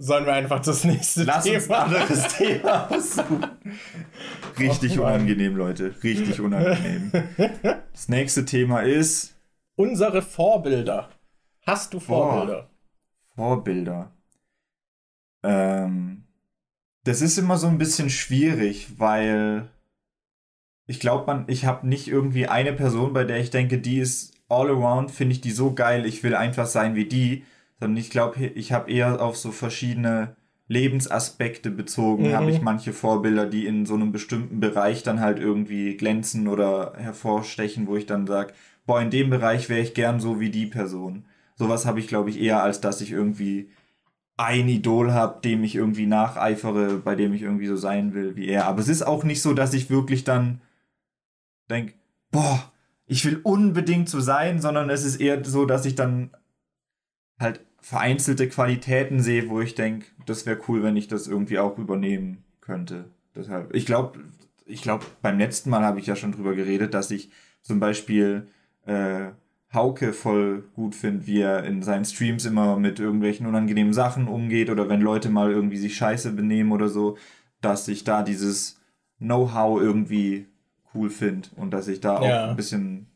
sollen wir einfach das nächste Lass Thema uns ein anderes Thema aussuchen. Richtig Mann. unangenehm, Leute. Richtig unangenehm. Das nächste Thema ist Unsere Vorbilder. Hast du Vorbilder? Vorbilder. Ähm, das ist immer so ein bisschen schwierig, weil ich glaube, man, ich habe nicht irgendwie eine Person, bei der ich denke, die ist all around, finde ich die so geil, ich will einfach sein wie die, sondern ich glaube, ich habe eher auf so verschiedene Lebensaspekte bezogen, Mhm. habe ich manche Vorbilder, die in so einem bestimmten Bereich dann halt irgendwie glänzen oder hervorstechen, wo ich dann sage, boah, in dem Bereich wäre ich gern so wie die Person. Sowas habe ich, glaube ich, eher, als dass ich irgendwie ein Idol habe, dem ich irgendwie nacheifere, bei dem ich irgendwie so sein will wie er. Aber es ist auch nicht so, dass ich wirklich dann denke, boah, ich will unbedingt so sein, sondern es ist eher so, dass ich dann halt vereinzelte Qualitäten sehe, wo ich denke, das wäre cool, wenn ich das irgendwie auch übernehmen könnte. Deshalb, ich glaube, ich glaube, beim letzten Mal habe ich ja schon drüber geredet, dass ich zum Beispiel äh, Hauke voll gut finde, wie er in seinen Streams immer mit irgendwelchen unangenehmen Sachen umgeht oder wenn Leute mal irgendwie sich scheiße benehmen oder so, dass ich da dieses Know-how irgendwie cool finde und dass ich da Ja. auch ein bisschen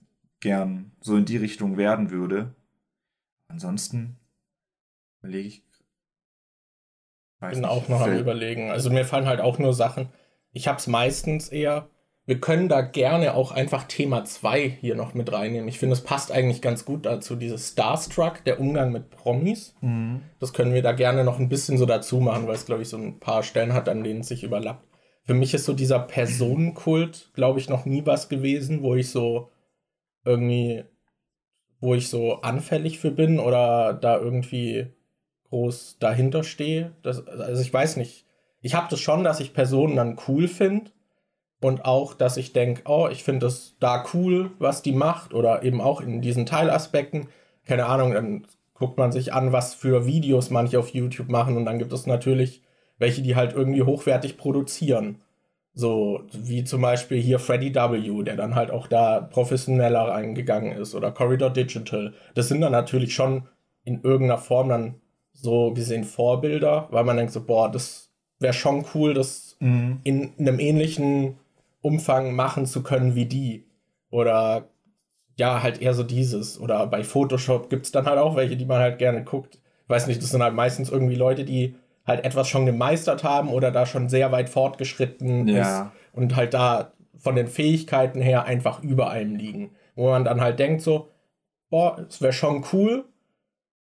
gern so in die Richtung werden würde. Ansonsten überlege ich. weiß bin nicht, auch noch am überlegen. Also mir fallen halt auch nur Sachen. Ich hab's meistens eher. Wir können da gerne auch einfach Thema 2 hier noch mit reinnehmen. Ich finde, es passt eigentlich ganz gut dazu. Dieses Starstruck, der Umgang mit Promis. Mhm. Das können wir da gerne noch ein bisschen so dazu machen, weil es, glaube ich, so ein paar Stellen hat, an denen es sich überlappt. Für mich ist so dieser Personenkult, glaube ich, noch nie was gewesen, wo ich so irgendwie, wo ich so anfällig für bin oder da irgendwie groß dahinter stehe. Das, also ich weiß nicht. Ich habe das schon, dass ich Personen dann cool finde und auch, dass ich denke, oh, ich finde das da cool, was die macht oder eben auch in diesen Teilaspekten. Keine Ahnung, dann guckt man sich an, was für Videos manche auf YouTube machen und dann gibt es natürlich welche, die halt irgendwie hochwertig produzieren. So wie zum Beispiel hier Freddy W., der dann halt auch da professioneller reingegangen ist oder Corridor Digital. Das sind dann natürlich schon in irgendeiner Form dann so gesehen Vorbilder, weil man denkt so, boah, das wäre schon cool, das Mhm. in einem ähnlichen Umfang machen zu können wie die. Oder ja, halt eher so dieses. Oder bei Photoshop gibt es dann halt auch welche, die man halt gerne guckt. Weiß nicht, das sind halt meistens irgendwie Leute, die halt etwas schon gemeistert haben oder da schon sehr weit fortgeschritten Ja. ist und halt da von den Fähigkeiten her einfach über einem liegen. Wo man dann halt denkt so, boah, es wäre schon cool,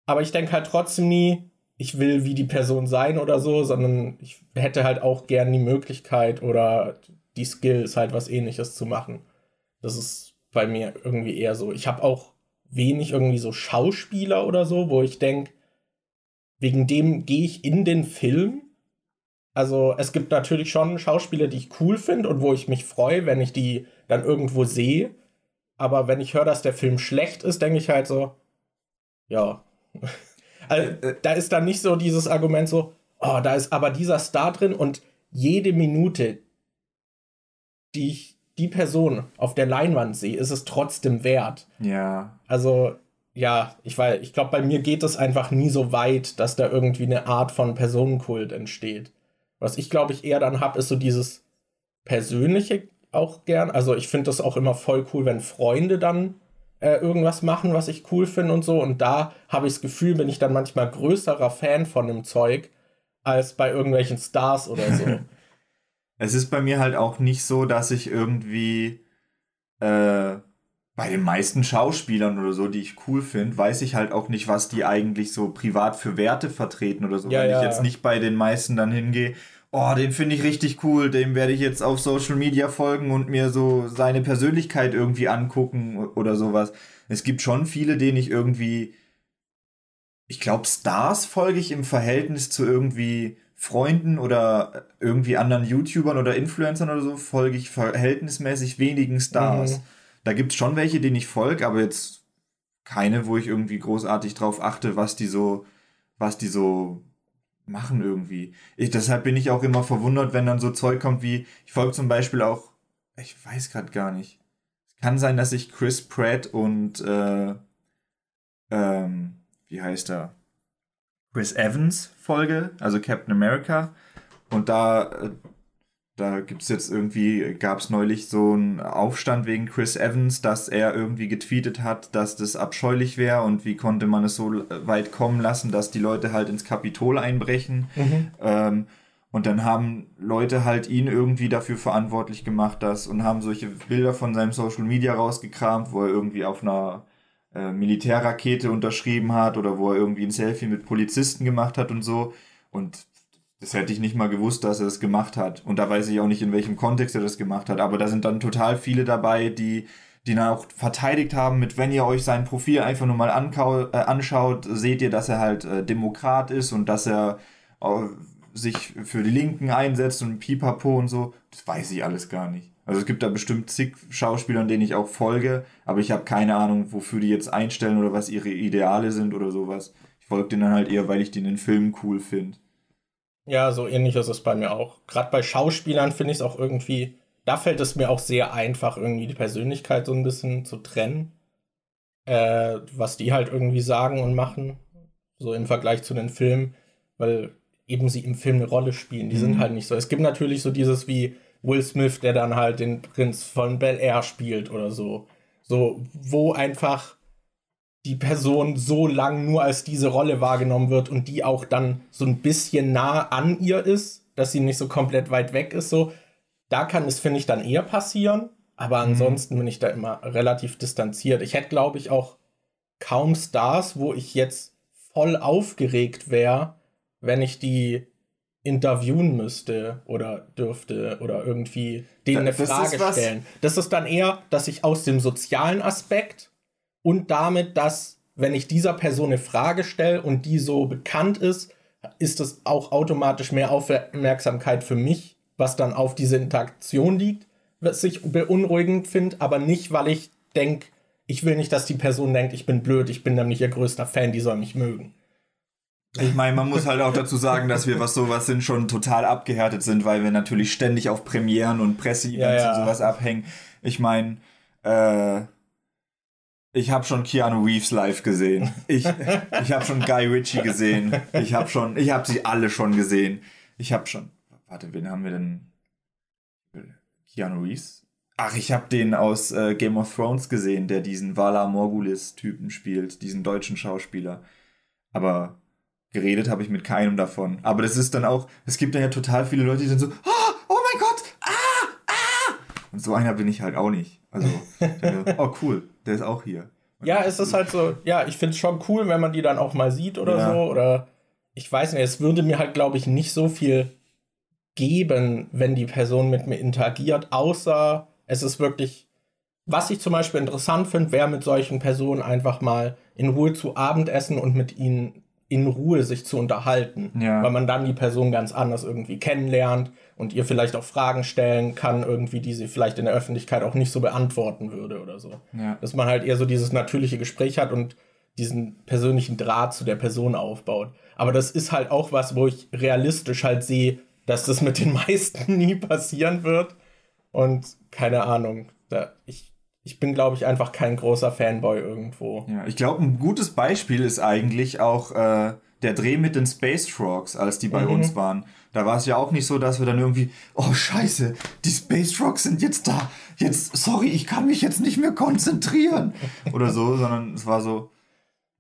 aber ich denke halt trotzdem nie, ich will wie die Person sein oder so, sondern ich hätte halt auch gern die Möglichkeit oder die Skills, halt was ähnliches zu machen. Das ist bei mir irgendwie eher so. Ich habe auch wenig irgendwie so Schauspieler oder so, wo ich denke, wegen dem gehe ich in den Film. Also es gibt natürlich schon Schauspieler, die ich cool finde und wo ich mich freue, wenn ich die dann irgendwo sehe. Aber wenn ich höre, dass der Film schlecht ist, denke ich halt so, ja. <laughs> Also, da ist dann nicht so dieses Argument so, oh, da ist aber dieser Star drin und jede Minute, die ich die Person auf der Leinwand sehe, ist es trotzdem wert. Ja. Also, ja, ich weiß, ich glaube, bei mir geht es einfach nie so weit, dass da irgendwie eine Art von Personenkult entsteht. Was ich, glaube ich, eher dann habe, ist so dieses Persönliche auch gern. Also, ich finde das auch immer voll cool, wenn Freunde dann äh, irgendwas machen, was ich cool finde und so. Und da habe ich das Gefühl, bin ich dann manchmal größerer Fan von dem Zeug als bei irgendwelchen Stars oder so. <laughs> Es ist bei mir halt auch nicht so, dass ich irgendwie äh, bei den meisten Schauspielern oder so, die ich cool finde, weiß ich halt auch nicht, was die eigentlich so privat für Werte vertreten oder so. Ja, Wenn ja. ich jetzt nicht bei den meisten dann hingehe, oh, den finde ich richtig cool, dem werde ich jetzt auf Social Media folgen und mir so seine Persönlichkeit irgendwie angucken oder sowas. Es gibt schon viele, denen ich irgendwie ich glaube, Stars folge ich im Verhältnis zu irgendwie Freunden oder irgendwie anderen YouTubern oder Influencern oder so, folge ich verhältnismäßig wenigen Stars. Mhm. Da gibt es schon welche, denen ich folge, aber jetzt keine, wo ich irgendwie großartig drauf achte, was die so, was die so machen irgendwie. Ich, deshalb bin ich auch immer verwundert, wenn dann so Zeug kommt wie, ich folge zum Beispiel auch, ich weiß gerade gar nicht. Es kann sein, dass ich Chris Pratt und äh, ähm, wie heißt er? Chris Evans Folge, also Captain America. Und da, äh, da gibt es jetzt irgendwie, gab es neulich so einen Aufstand wegen Chris Evans, dass er irgendwie getweetet hat, dass das abscheulich wäre und wie konnte man es so weit kommen lassen, dass die Leute halt ins Kapitol einbrechen. Mhm. Ähm, und dann haben Leute halt ihn irgendwie dafür verantwortlich gemacht, dass und haben solche Bilder von seinem Social Media rausgekramt, wo er irgendwie auf einer äh, Militärrakete unterschrieben hat oder wo er irgendwie ein Selfie mit Polizisten gemacht hat und so. Und das hätte ich nicht mal gewusst, dass er das gemacht hat. Und da weiß ich auch nicht, in welchem Kontext er das gemacht hat. Aber da sind dann total viele dabei, die, die dann auch verteidigt haben mit, wenn ihr euch sein Profil einfach nur mal äh, anschaut, seht ihr, dass er halt äh, Demokrat ist und dass er äh, sich für die Linken einsetzt und pipapo und so. Das weiß ich alles gar nicht. Also es gibt da bestimmt zig Schauspieler, denen ich auch folge, aber ich habe keine Ahnung, wofür die jetzt einstellen oder was ihre Ideale sind oder sowas. Ich folge denen dann halt eher, weil ich die in den Filmen cool finde. Ja, so ähnlich ist es bei mir auch. Gerade bei Schauspielern finde ich es auch irgendwie, da fällt es mir auch sehr einfach, irgendwie die Persönlichkeit so ein bisschen zu trennen. Äh, was die halt irgendwie sagen und machen. So im Vergleich zu den Filmen, weil eben sie im Film eine Rolle spielen. Die mhm. sind halt nicht so. Es gibt natürlich so dieses wie Will Smith, der dann halt den Prinz von Bel Air spielt oder so. So, wo einfach die Person so lang nur als diese Rolle wahrgenommen wird und die auch dann so ein bisschen nah an ihr ist, dass sie nicht so komplett weit weg ist, so. Da kann es, finde ich, dann eher passieren. Aber mhm. ansonsten mhm. bin ich da immer relativ distanziert. Ich hätte, glaube ich, auch kaum Stars, wo ich jetzt voll aufgeregt wäre, wenn ich die interviewen müsste oder dürfte oder irgendwie denen eine das Frage stellen. Das ist dann eher, dass ich aus dem sozialen Aspekt und damit, dass, wenn ich dieser Person eine Frage stelle und die so bekannt ist, ist das auch automatisch mehr Aufmerksamkeit für mich, was dann auf diese Interaktion liegt, was ich beunruhigend finde, aber nicht, weil ich denke, ich will nicht, dass die Person denkt, ich bin blöd, ich bin nämlich ihr größter Fan, die soll mich mögen. Ich meine, man muss halt auch dazu sagen, dass wir, was sowas sind, schon total abgehärtet sind, weil wir natürlich ständig auf Premieren und Presseevents ja, ja. und sowas abhängen. Ich meine, äh, ich habe schon Keanu Reeves live gesehen. Ich, ich habe schon Guy Ritchie gesehen. Ich habe schon, ich habe sie alle schon gesehen. Ich habe schon, warte, wen haben wir denn? Keanu Reeves? Ach, ich habe den aus äh, Game of Thrones gesehen, der diesen Vala Morgulis-Typen spielt, diesen deutschen Schauspieler. Aber geredet habe ich mit keinem davon. Aber das ist dann auch, es gibt dann ja total viele Leute, die dann so, oh, oh mein Gott. Und so einer bin ich halt auch nicht. Also, <laughs> der, oh cool, der ist auch hier. ja, es ist halt so, ja, ich finde es schon cool, wenn man die dann auch mal sieht oder ja. so. Oder ich weiß nicht, es würde mir halt, glaube ich, nicht so viel geben, wenn die Person mit mir interagiert, außer es ist wirklich, was ich zum Beispiel interessant finde, wäre mit solchen Personen einfach mal in Ruhe zu Abendessen und mit ihnen in Ruhe sich zu unterhalten, ja. weil man dann die Person ganz anders irgendwie kennenlernt und ihr vielleicht auch Fragen stellen kann, irgendwie, die sie vielleicht in der Öffentlichkeit auch nicht so beantworten würde oder so. Ja. Dass man halt eher so dieses natürliche Gespräch hat und diesen persönlichen Draht zu der Person aufbaut. Aber das ist halt auch was, wo ich realistisch halt sehe, dass das mit den <laughs> meisten nie passieren wird. Und keine Ahnung, da ich ich bin, glaube ich, einfach kein großer Fanboy irgendwo. Ja, ich glaube, ein gutes Beispiel ist eigentlich auch äh, der Dreh mit den Space Frogs, als die bei mhm. uns waren. Da war es ja auch nicht so, dass wir dann irgendwie, oh Scheiße, die Space Frogs sind jetzt da. Jetzt, sorry, ich kann mich jetzt nicht mehr konzentrieren. Oder so, sondern es war so,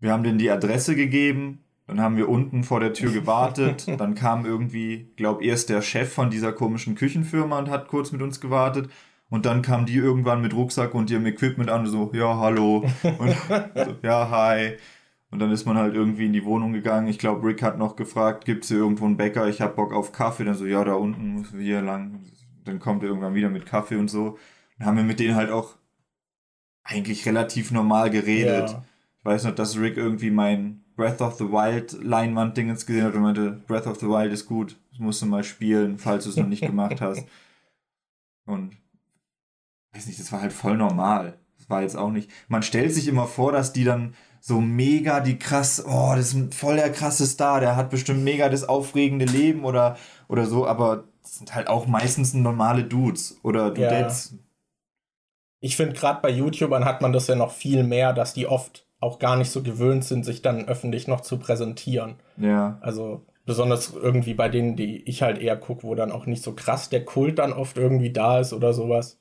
wir haben denen die Adresse gegeben, dann haben wir unten vor der Tür gewartet. <laughs> Dann kam irgendwie, glaube erst der Chef von dieser komischen Küchenfirma und hat kurz mit uns gewartet. Und dann kam die irgendwann mit Rucksack und ihrem Equipment an und so, ja, hallo. Und so, ja, hi. Und dann ist man halt irgendwie in die Wohnung gegangen. Ich glaube, Rick hat noch gefragt, gibt es hier irgendwo einen Bäcker? Ich habe Bock auf Kaffee. Dann so, ja, da unten müssen wir hier lang. Dann kommt er irgendwann wieder mit Kaffee und so. Dann haben wir mit denen halt auch eigentlich relativ normal geredet. Ja. Ich weiß noch, dass Rick irgendwie mein Breath of the Wild Leinwand-Dingens gesehen hat und meinte, Breath of the Wild ist gut. Das musst du mal spielen, falls du es noch nicht gemacht hast. <laughs> Und weiß nicht, das war halt voll normal. Das war jetzt auch nicht. Man stellt sich immer vor, dass die dann so mega die krass, oh, das ist voll der krasse Star, der hat bestimmt mega das aufregende Leben oder, oder so, aber das sind halt auch meistens normale Dudes oder Dudettes. Ja. Ich finde, gerade bei YouTubern hat man das ja noch viel mehr, dass die oft auch gar nicht so gewöhnt sind, sich dann öffentlich noch zu präsentieren. Ja. Also besonders irgendwie bei denen, die ich halt eher gucke, wo dann auch nicht so krass der Kult dann oft irgendwie da ist oder sowas.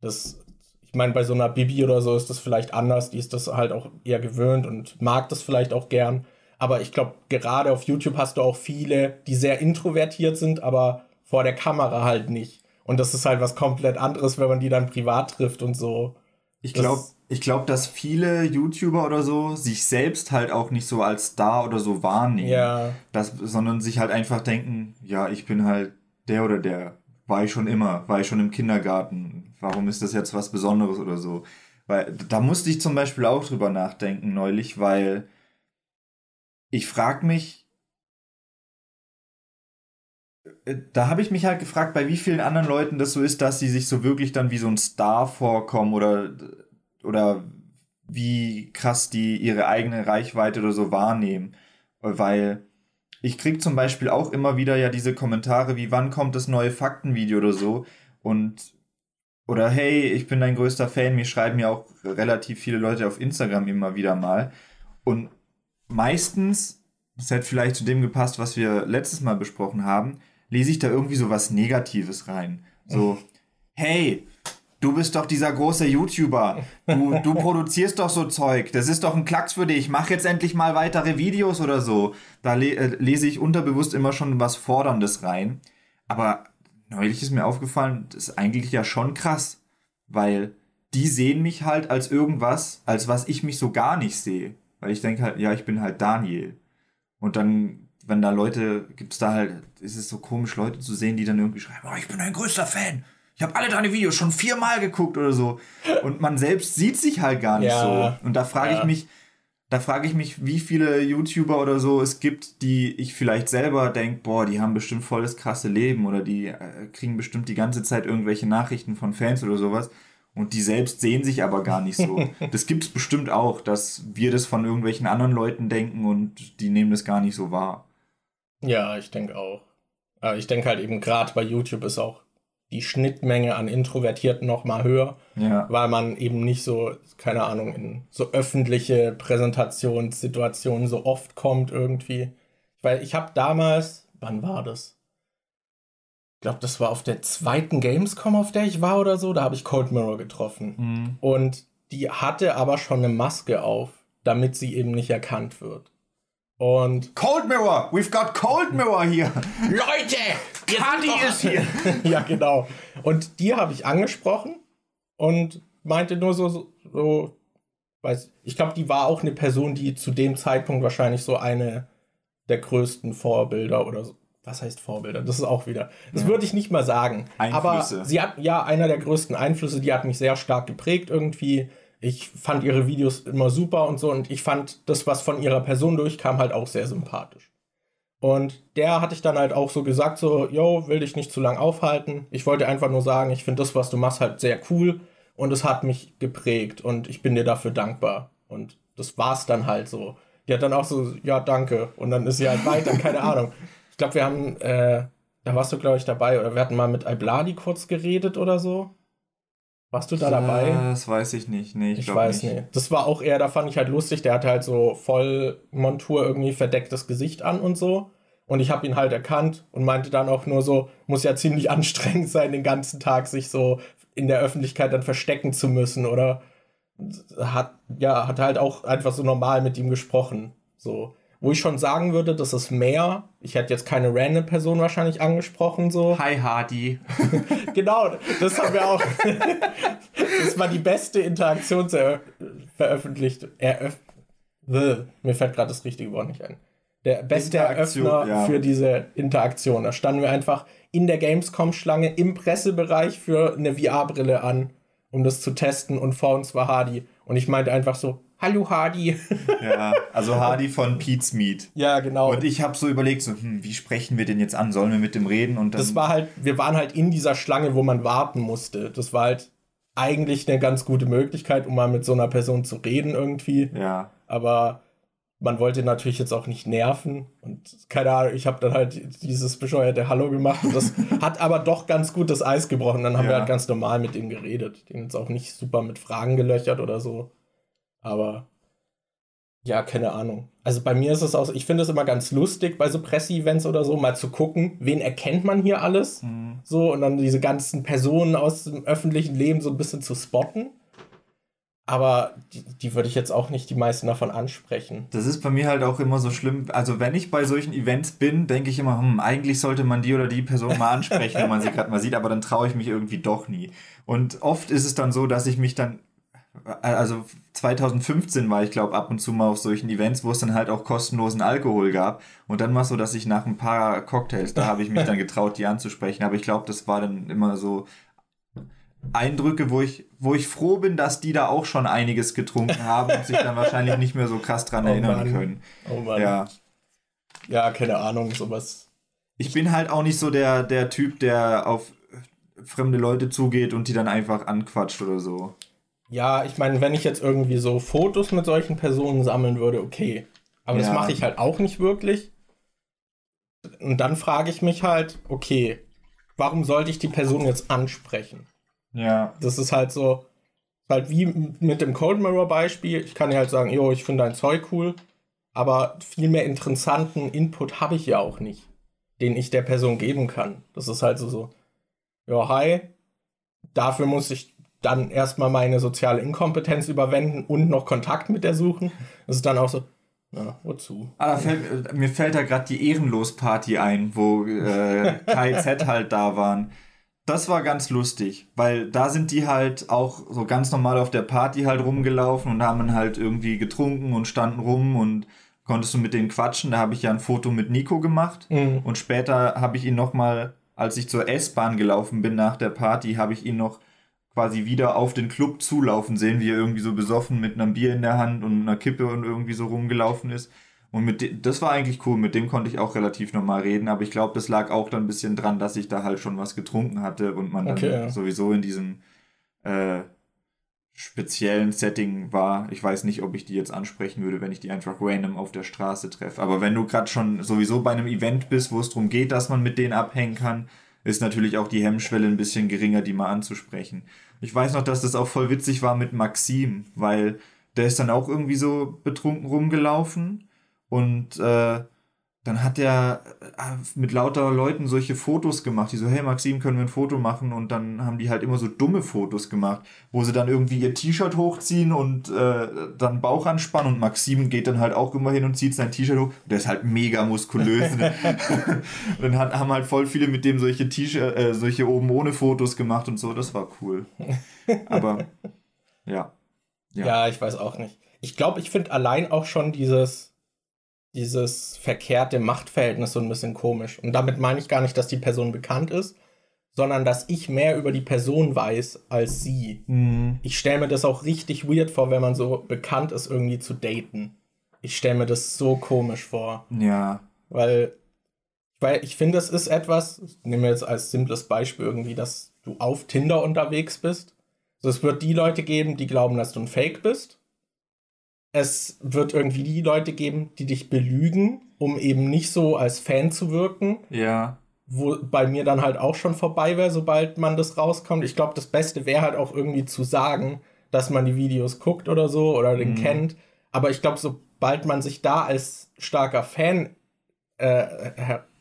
Das, ich meine, bei so einer Bibi oder so ist das vielleicht anders, die ist das halt auch eher gewöhnt und mag das vielleicht auch gern. Aber ich glaube, gerade auf YouTube hast du auch viele, die sehr introvertiert sind, aber vor der Kamera halt nicht. Und das ist halt was komplett anderes, wenn man die dann privat trifft und so. Ich glaube, ich glaube, dass viele YouTuber oder so sich selbst halt auch nicht so als Star oder so wahrnehmen. Ja. Das, sondern sich halt einfach denken, ja, ich bin halt der oder der. War ich schon immer, war ich schon im Kindergarten. Warum ist das jetzt was Besonderes oder so? Weil da musste ich zum Beispiel auch drüber nachdenken neulich, weil ich frage mich, äh, da habe ich mich halt gefragt, bei wie vielen anderen Leuten das so ist, dass sie sich so wirklich dann wie so ein Star vorkommen oder, oder wie krass die ihre eigene Reichweite oder so wahrnehmen. Weil ich krieg zum Beispiel auch immer wieder ja diese Kommentare wie, wann kommt das neue Faktenvideo oder so und oder hey, ich bin dein größter Fan, mir schreiben ja auch relativ viele Leute auf Instagram immer wieder mal. Und meistens, das hätte vielleicht zu dem gepasst, was wir letztes Mal besprochen haben, lese ich da irgendwie so was Negatives rein. So, <laughs> hey, du bist doch dieser große YouTuber. Du, du <laughs> produzierst doch so Zeug. Das ist doch ein Klacks für dich. Mach jetzt endlich mal weitere Videos oder so. Da le äh, lese ich unterbewusst immer schon was Forderndes rein. Aber neulich ist mir aufgefallen, das ist eigentlich ja schon krass. Weil die sehen mich halt als irgendwas, als was ich mich so gar nicht sehe. Weil ich denke halt, ja, ich bin halt Daniel. Und dann, wenn da Leute, gibt es da halt, ist es so komisch, Leute zu sehen, die dann irgendwie schreiben, oh, ich bin dein größter Fan. Ich habe alle deine Videos schon viermal geguckt oder so. Und man selbst sieht sich halt gar nicht ja. so. Und da frage ja. ich mich, da frage ich mich, wie viele YouTuber oder so es gibt, die ich vielleicht selber denke, boah, die haben bestimmt voll das krasse Leben oder die äh, kriegen bestimmt die ganze Zeit irgendwelche Nachrichten von Fans oder sowas. Und die selbst sehen sich aber gar nicht so. <laughs> das gibt es bestimmt auch, dass wir das von irgendwelchen anderen Leuten denken und die nehmen das gar nicht so wahr. Ja, ich denke auch. Aber ich denke halt eben gerade bei YouTube ist auch die Schnittmenge an Introvertierten noch mal höher, ja. weil man eben nicht so, keine Ahnung, in so öffentliche Präsentationssituationen so oft kommt irgendwie. Weil ich habe damals, wann war das? Ich glaube, das war auf der zweiten Gamescom, auf der ich war oder so, da habe ich Cold Mirror getroffen. Mhm. Und die hatte aber schon eine Maske auf, damit sie eben nicht erkannt wird. Und Cold Mirror, we've got Cold Mirror hier. <laughs> Leute, Kadi ist hier. <laughs> ja, genau. Und die habe ich angesprochen und meinte nur so, so, so weiß, ich glaube, die war auch eine Person, die zu dem Zeitpunkt wahrscheinlich so eine der größten Vorbilder oder so. Was heißt Vorbilder? Das ist auch wieder. Das ja. würde ich nicht mal sagen. Einflüsse. Aber sie hat ja einer der größten Einflüsse, die hat mich sehr stark geprägt irgendwie ich fand ihre Videos immer super und so und ich fand das, was von ihrer Person durchkam, halt auch sehr sympathisch. Und der hatte ich dann halt auch so gesagt, so, yo, will dich nicht zu lang aufhalten. Ich wollte einfach nur sagen, ich finde das, was du machst, halt sehr cool und es hat mich geprägt und ich bin dir dafür dankbar. Und das war's dann halt so. Die hat dann auch so, ja, danke. Und dann ist sie halt weiter, <laughs> keine Ahnung. Ich glaube, wir haben, äh, da warst du, glaube ich, dabei, oder wir hatten mal mit Ibladi kurz geredet oder so. Warst du da dabei? Das weiß ich nicht. Nee, ich, ich weiß nicht. nicht. Das war auch eher, da fand ich halt lustig. Der hatte halt so voll Montur irgendwie verdecktes Gesicht an und so. Und ich habe ihn halt erkannt und meinte dann auch nur so, muss ja ziemlich <laughs> anstrengend sein, den ganzen Tag sich so in der Öffentlichkeit dann verstecken zu müssen. Oder hat, ja, hat halt auch einfach so normal mit ihm gesprochen. So. Wo ich schon sagen würde, das ist mehr. Ich hätte jetzt keine random Person wahrscheinlich angesprochen, so. Hi Hardy. <laughs> genau, das haben wir auch. <laughs> das war die beste Interaktion veröffentlicht. Eröff Mir fällt gerade das richtige Wort nicht ein. Der beste Eröffner ja. für diese Interaktion. Da standen wir einfach in der Gamescom-Schlange im Pressebereich für eine VR-Brille an, um das zu testen. Und vor uns war Hardy. Und ich meinte einfach so, Hallo Hardy. <laughs> ja, also Hardy von Pete's Meat. Ja, genau. Und ich habe so überlegt, so, hm, wie sprechen wir denn jetzt an? Sollen wir mit dem reden? Und das war halt, wir waren halt in dieser Schlange, wo man warten musste. Das war halt eigentlich eine ganz gute Möglichkeit, um mal mit so einer Person zu reden irgendwie. Ja. Aber man wollte natürlich jetzt auch nicht nerven und keine Ahnung, ich habe dann halt dieses bescheuerte Hallo gemacht und das <laughs> hat aber doch ganz gut das Eis gebrochen. Dann haben ja. wir halt ganz normal mit ihm geredet. Den jetzt auch nicht super mit Fragen gelöchert oder so. Aber Ja, keine Ahnung. Also bei mir ist es auch, ich finde es immer ganz lustig bei so Presseevents oder so, mal zu gucken, wen erkennt man hier alles. Mhm. So, und dann diese ganzen Personen aus dem öffentlichen Leben so ein bisschen zu spotten. Aber die, die würde ich jetzt auch nicht die meisten davon ansprechen. Das ist bei mir halt auch immer so schlimm. Also, wenn ich bei solchen Events bin, denke ich immer, hm, eigentlich sollte man die oder die Person mal ansprechen, wenn man sie <laughs> gerade mal sieht, aber dann traue ich mich irgendwie doch nie. Und oft ist es dann so, dass ich mich dann also 2015 war ich glaube ab und zu mal auf solchen Events, wo es dann halt auch kostenlosen Alkohol gab und dann war es so, dass ich nach ein paar Cocktails, da habe ich mich dann <laughs> getraut, die anzusprechen, aber ich glaube, das war dann immer so Eindrücke, wo ich, wo ich froh bin, dass die da auch schon einiges getrunken haben und sich dann <laughs> wahrscheinlich nicht mehr so krass dran oh erinnern Mann. können. Oh Mann. Ja. Ja, keine Ahnung, sowas. Ich bin halt auch nicht so der, der Typ, der auf fremde Leute zugeht und die dann einfach anquatscht oder so. Ja, ich meine, wenn ich jetzt irgendwie so Fotos mit solchen Personen sammeln würde, okay. Aber ja. das mache ich halt auch nicht wirklich. Und dann frage ich mich halt, okay, warum sollte ich die Person jetzt ansprechen? Ja. Das ist halt so, halt wie mit dem Cold Mirror Beispiel. Ich kann ja halt sagen, jo, ich finde dein Zeug cool, aber viel mehr interessanten Input habe ich ja auch nicht, den ich der Person geben kann. Das ist halt so, so, ja, hi, dafür muss ich dann erstmal meine soziale Inkompetenz überwinden und noch Kontakt mit der suchen. Das ist dann auch so, ja, wozu? Ah, fällt, mir fällt da gerade die Ehrenlos-Party ein, wo äh, <laughs> KZ halt da waren. Das war ganz lustig, weil da sind die halt auch so ganz normal auf der Party halt rumgelaufen und haben halt irgendwie getrunken und standen rum und konntest du mit denen quatschen. Da habe ich ja ein Foto mit Nico gemacht mhm. und später habe ich ihn nochmal, als ich zur S-Bahn gelaufen bin nach der Party, habe ich ihn noch quasi wieder auf den Club zulaufen sehen, wie er irgendwie so besoffen mit einem Bier in der Hand und einer Kippe und irgendwie so rumgelaufen ist. Und mit dem, das war eigentlich cool, mit dem konnte ich auch relativ normal reden, aber ich glaube, das lag auch dann ein bisschen dran, dass ich da halt schon was getrunken hatte und man okay, dann ja. sowieso in diesem äh, speziellen Setting war. Ich weiß nicht, ob ich die jetzt ansprechen würde, wenn ich die einfach random auf der Straße treffe. Aber wenn du gerade schon sowieso bei einem Event bist, wo es darum geht, dass man mit denen abhängen kann, ist natürlich auch die Hemmschwelle ein bisschen geringer, die mal anzusprechen. Ich weiß noch, dass das auch voll witzig war mit Maxim, weil der ist dann auch irgendwie so betrunken rumgelaufen und äh, dann hat er äh, mit lauter Leuten solche Fotos gemacht, die so, hey Maxim, können wir ein Foto machen? Und dann haben die halt immer so dumme Fotos gemacht, wo sie dann irgendwie ihr T-Shirt hochziehen und äh, dann Bauch anspannen und Maxim geht dann halt auch immer hin und zieht sein T-Shirt hoch. Der ist halt mega muskulös. und <laughs> <laughs> dann hat, haben halt voll viele mit dem solche T-Shirt, äh, solche oben ohne Fotos gemacht und so. Das war cool. Aber <laughs> ja. Ja, ja ich weiß auch nicht. Ich glaube, ich finde allein auch schon dieses dieses verkehrte Machtverhältnis so ein bisschen komisch. Und damit meine ich gar nicht, dass die Person bekannt ist, sondern dass ich mehr über die Person weiß als sie. Mhm. Ich stelle mir das auch richtig weird vor, wenn man so bekannt ist, irgendwie zu daten. Ich stelle mir das so komisch vor. Ja. Weil, weil ich finde, es ist etwas, nehmen wir jetzt als simples Beispiel irgendwie, dass du auf Tinder unterwegs bist. Also es wird die Leute geben, die glauben, dass du ein Fake bist es wird irgendwie die Leute geben, die dich belügen, um eben nicht so als Fan zu wirken. Ja. Wo bei mir dann halt auch schon vorbei wäre, sobald man das rauskommt. Ich glaube, das Beste wäre halt auch irgendwie zu sagen, dass man die Videos guckt oder so oder den mhm. kennt. Aber ich glaube, sobald man sich da als starker Fan äh,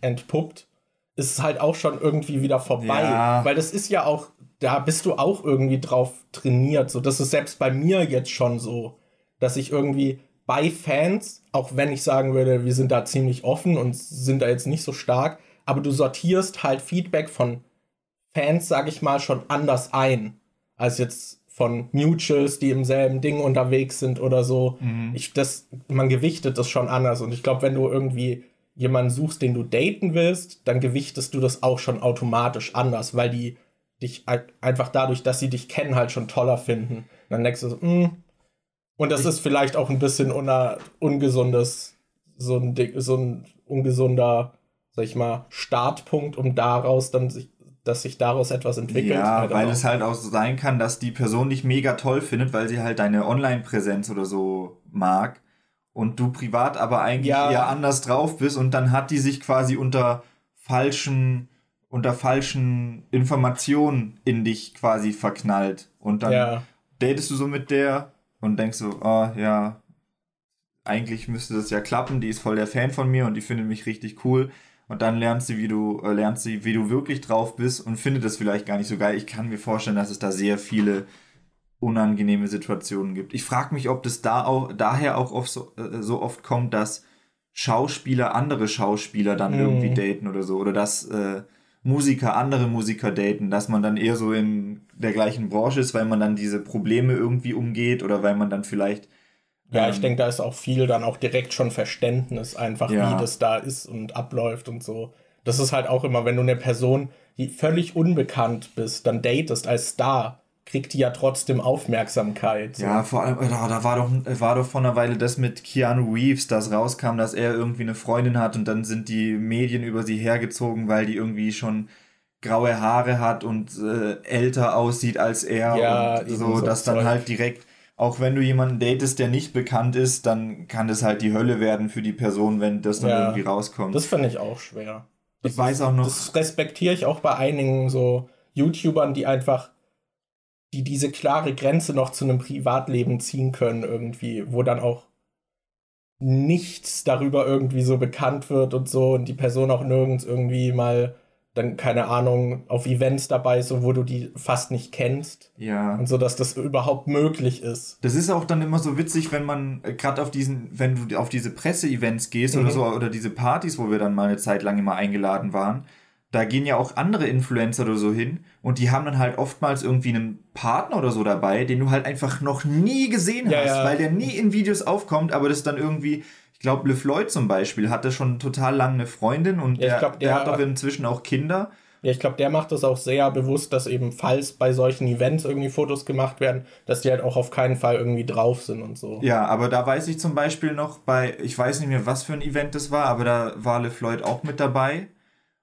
entpuppt, ist es halt auch schon irgendwie wieder vorbei. Ja. Weil das ist ja auch, da bist du auch irgendwie drauf trainiert. So, das ist selbst bei mir jetzt schon so dass ich irgendwie bei Fans, auch wenn ich sagen würde, wir sind da ziemlich offen und sind da jetzt nicht so stark, aber du sortierst halt Feedback von Fans, sag ich mal, schon anders ein, als jetzt von Mutuals, die im selben Ding unterwegs sind oder so. Mhm. Ich, das, man gewichtet das schon anders. Und ich glaube, wenn du irgendwie jemanden suchst, den du daten willst, dann gewichtest du das auch schon automatisch anders, weil die dich einfach dadurch, dass sie dich kennen, halt schon toller finden. dann denkst du so, mh, hm, und das ich, ist vielleicht auch ein bisschen una, ungesundes, so ein, so ein ungesunder, sag ich mal, Startpunkt, um daraus dann sich, dass sich daraus etwas entwickelt. Ja, weil es halt auch so sein kann, dass die Person dich mega toll findet, weil sie halt deine Online-Präsenz oder so mag und du privat aber eigentlich ja. eher anders drauf bist und dann hat die sich quasi unter falschen unter falschen Informationen in dich quasi verknallt und dann ja. datest du so mit der und denkst so, oh ja, eigentlich müsste das ja klappen, die ist voll der Fan von mir und die findet mich richtig cool. Und dann lernst du, wie du, äh, lernst du, wie du wirklich drauf bist und findet das vielleicht gar nicht so geil. Ich kann mir vorstellen, dass es da sehr viele unangenehme Situationen gibt. Ich frage mich, ob das da auch, daher auch oft so, äh, so oft kommt, dass Schauspieler andere Schauspieler dann mhm. irgendwie daten oder so. Oder dass äh, Musiker andere Musiker daten, dass man dann eher so in der gleichen Branche ist, weil man dann diese Probleme irgendwie umgeht oder weil man dann vielleicht. Ja, ähm, ich denke, da ist auch viel dann auch direkt schon Verständnis einfach, ja. wie das da ist und abläuft und so. Das ist halt auch immer, wenn du eine Person, die völlig unbekannt bist, dann datest als Star, kriegt die ja trotzdem Aufmerksamkeit. So. Ja, vor allem, da, da, war, doch, war doch vor einer Weile das mit Keanu Reeves, das rauskam, dass er irgendwie eine Freundin hat und dann sind die Medien über sie hergezogen, weil die irgendwie schon graue Haare hat und äh, älter aussieht als er. Ja, und so, so dass dann halt direkt, auch wenn du jemanden datest, der nicht bekannt ist, dann kann das halt die Hölle werden für die Person, wenn das dann ja, irgendwie rauskommt. Das finde ich auch schwer. Das ich weiß auch noch. Das respektiere ich auch bei einigen so YouTubern, die einfach die diese klare Grenze noch zu einem Privatleben ziehen können, irgendwie, wo dann auch nichts darüber irgendwie so bekannt wird und so und die Person auch nirgends irgendwie mal dann, keine Ahnung, auf Events dabei ist, so, wo du die fast nicht kennst. Ja. Und so, dass das überhaupt möglich ist. Das ist auch dann immer so witzig, wenn man äh, gerade auf diesen, wenn du auf diese Presse-Events gehst mhm. oder so, oder diese Partys, wo wir dann mal eine Zeit lang immer eingeladen waren, da gehen ja auch andere Influencer oder so hin und die haben dann halt oftmals irgendwie einen Partner oder so dabei, den du halt einfach noch nie gesehen ja, hast, ja. weil der nie in Videos aufkommt, aber das dann irgendwie, ich glaube, LeFloid zum Beispiel hatte schon total lange eine Freundin und ja, der, glaub, der, der, hat doch inzwischen auch Kinder. Ja, ich glaube, der macht das auch sehr bewusst, dass eben, falls bei solchen Events irgendwie Fotos gemacht werden, dass die halt auch auf keinen Fall irgendwie drauf sind und so. Ja, aber da weiß ich zum Beispiel noch bei, ich weiß nicht mehr, was für ein Event das war, aber da war LeFloid auch mit dabei.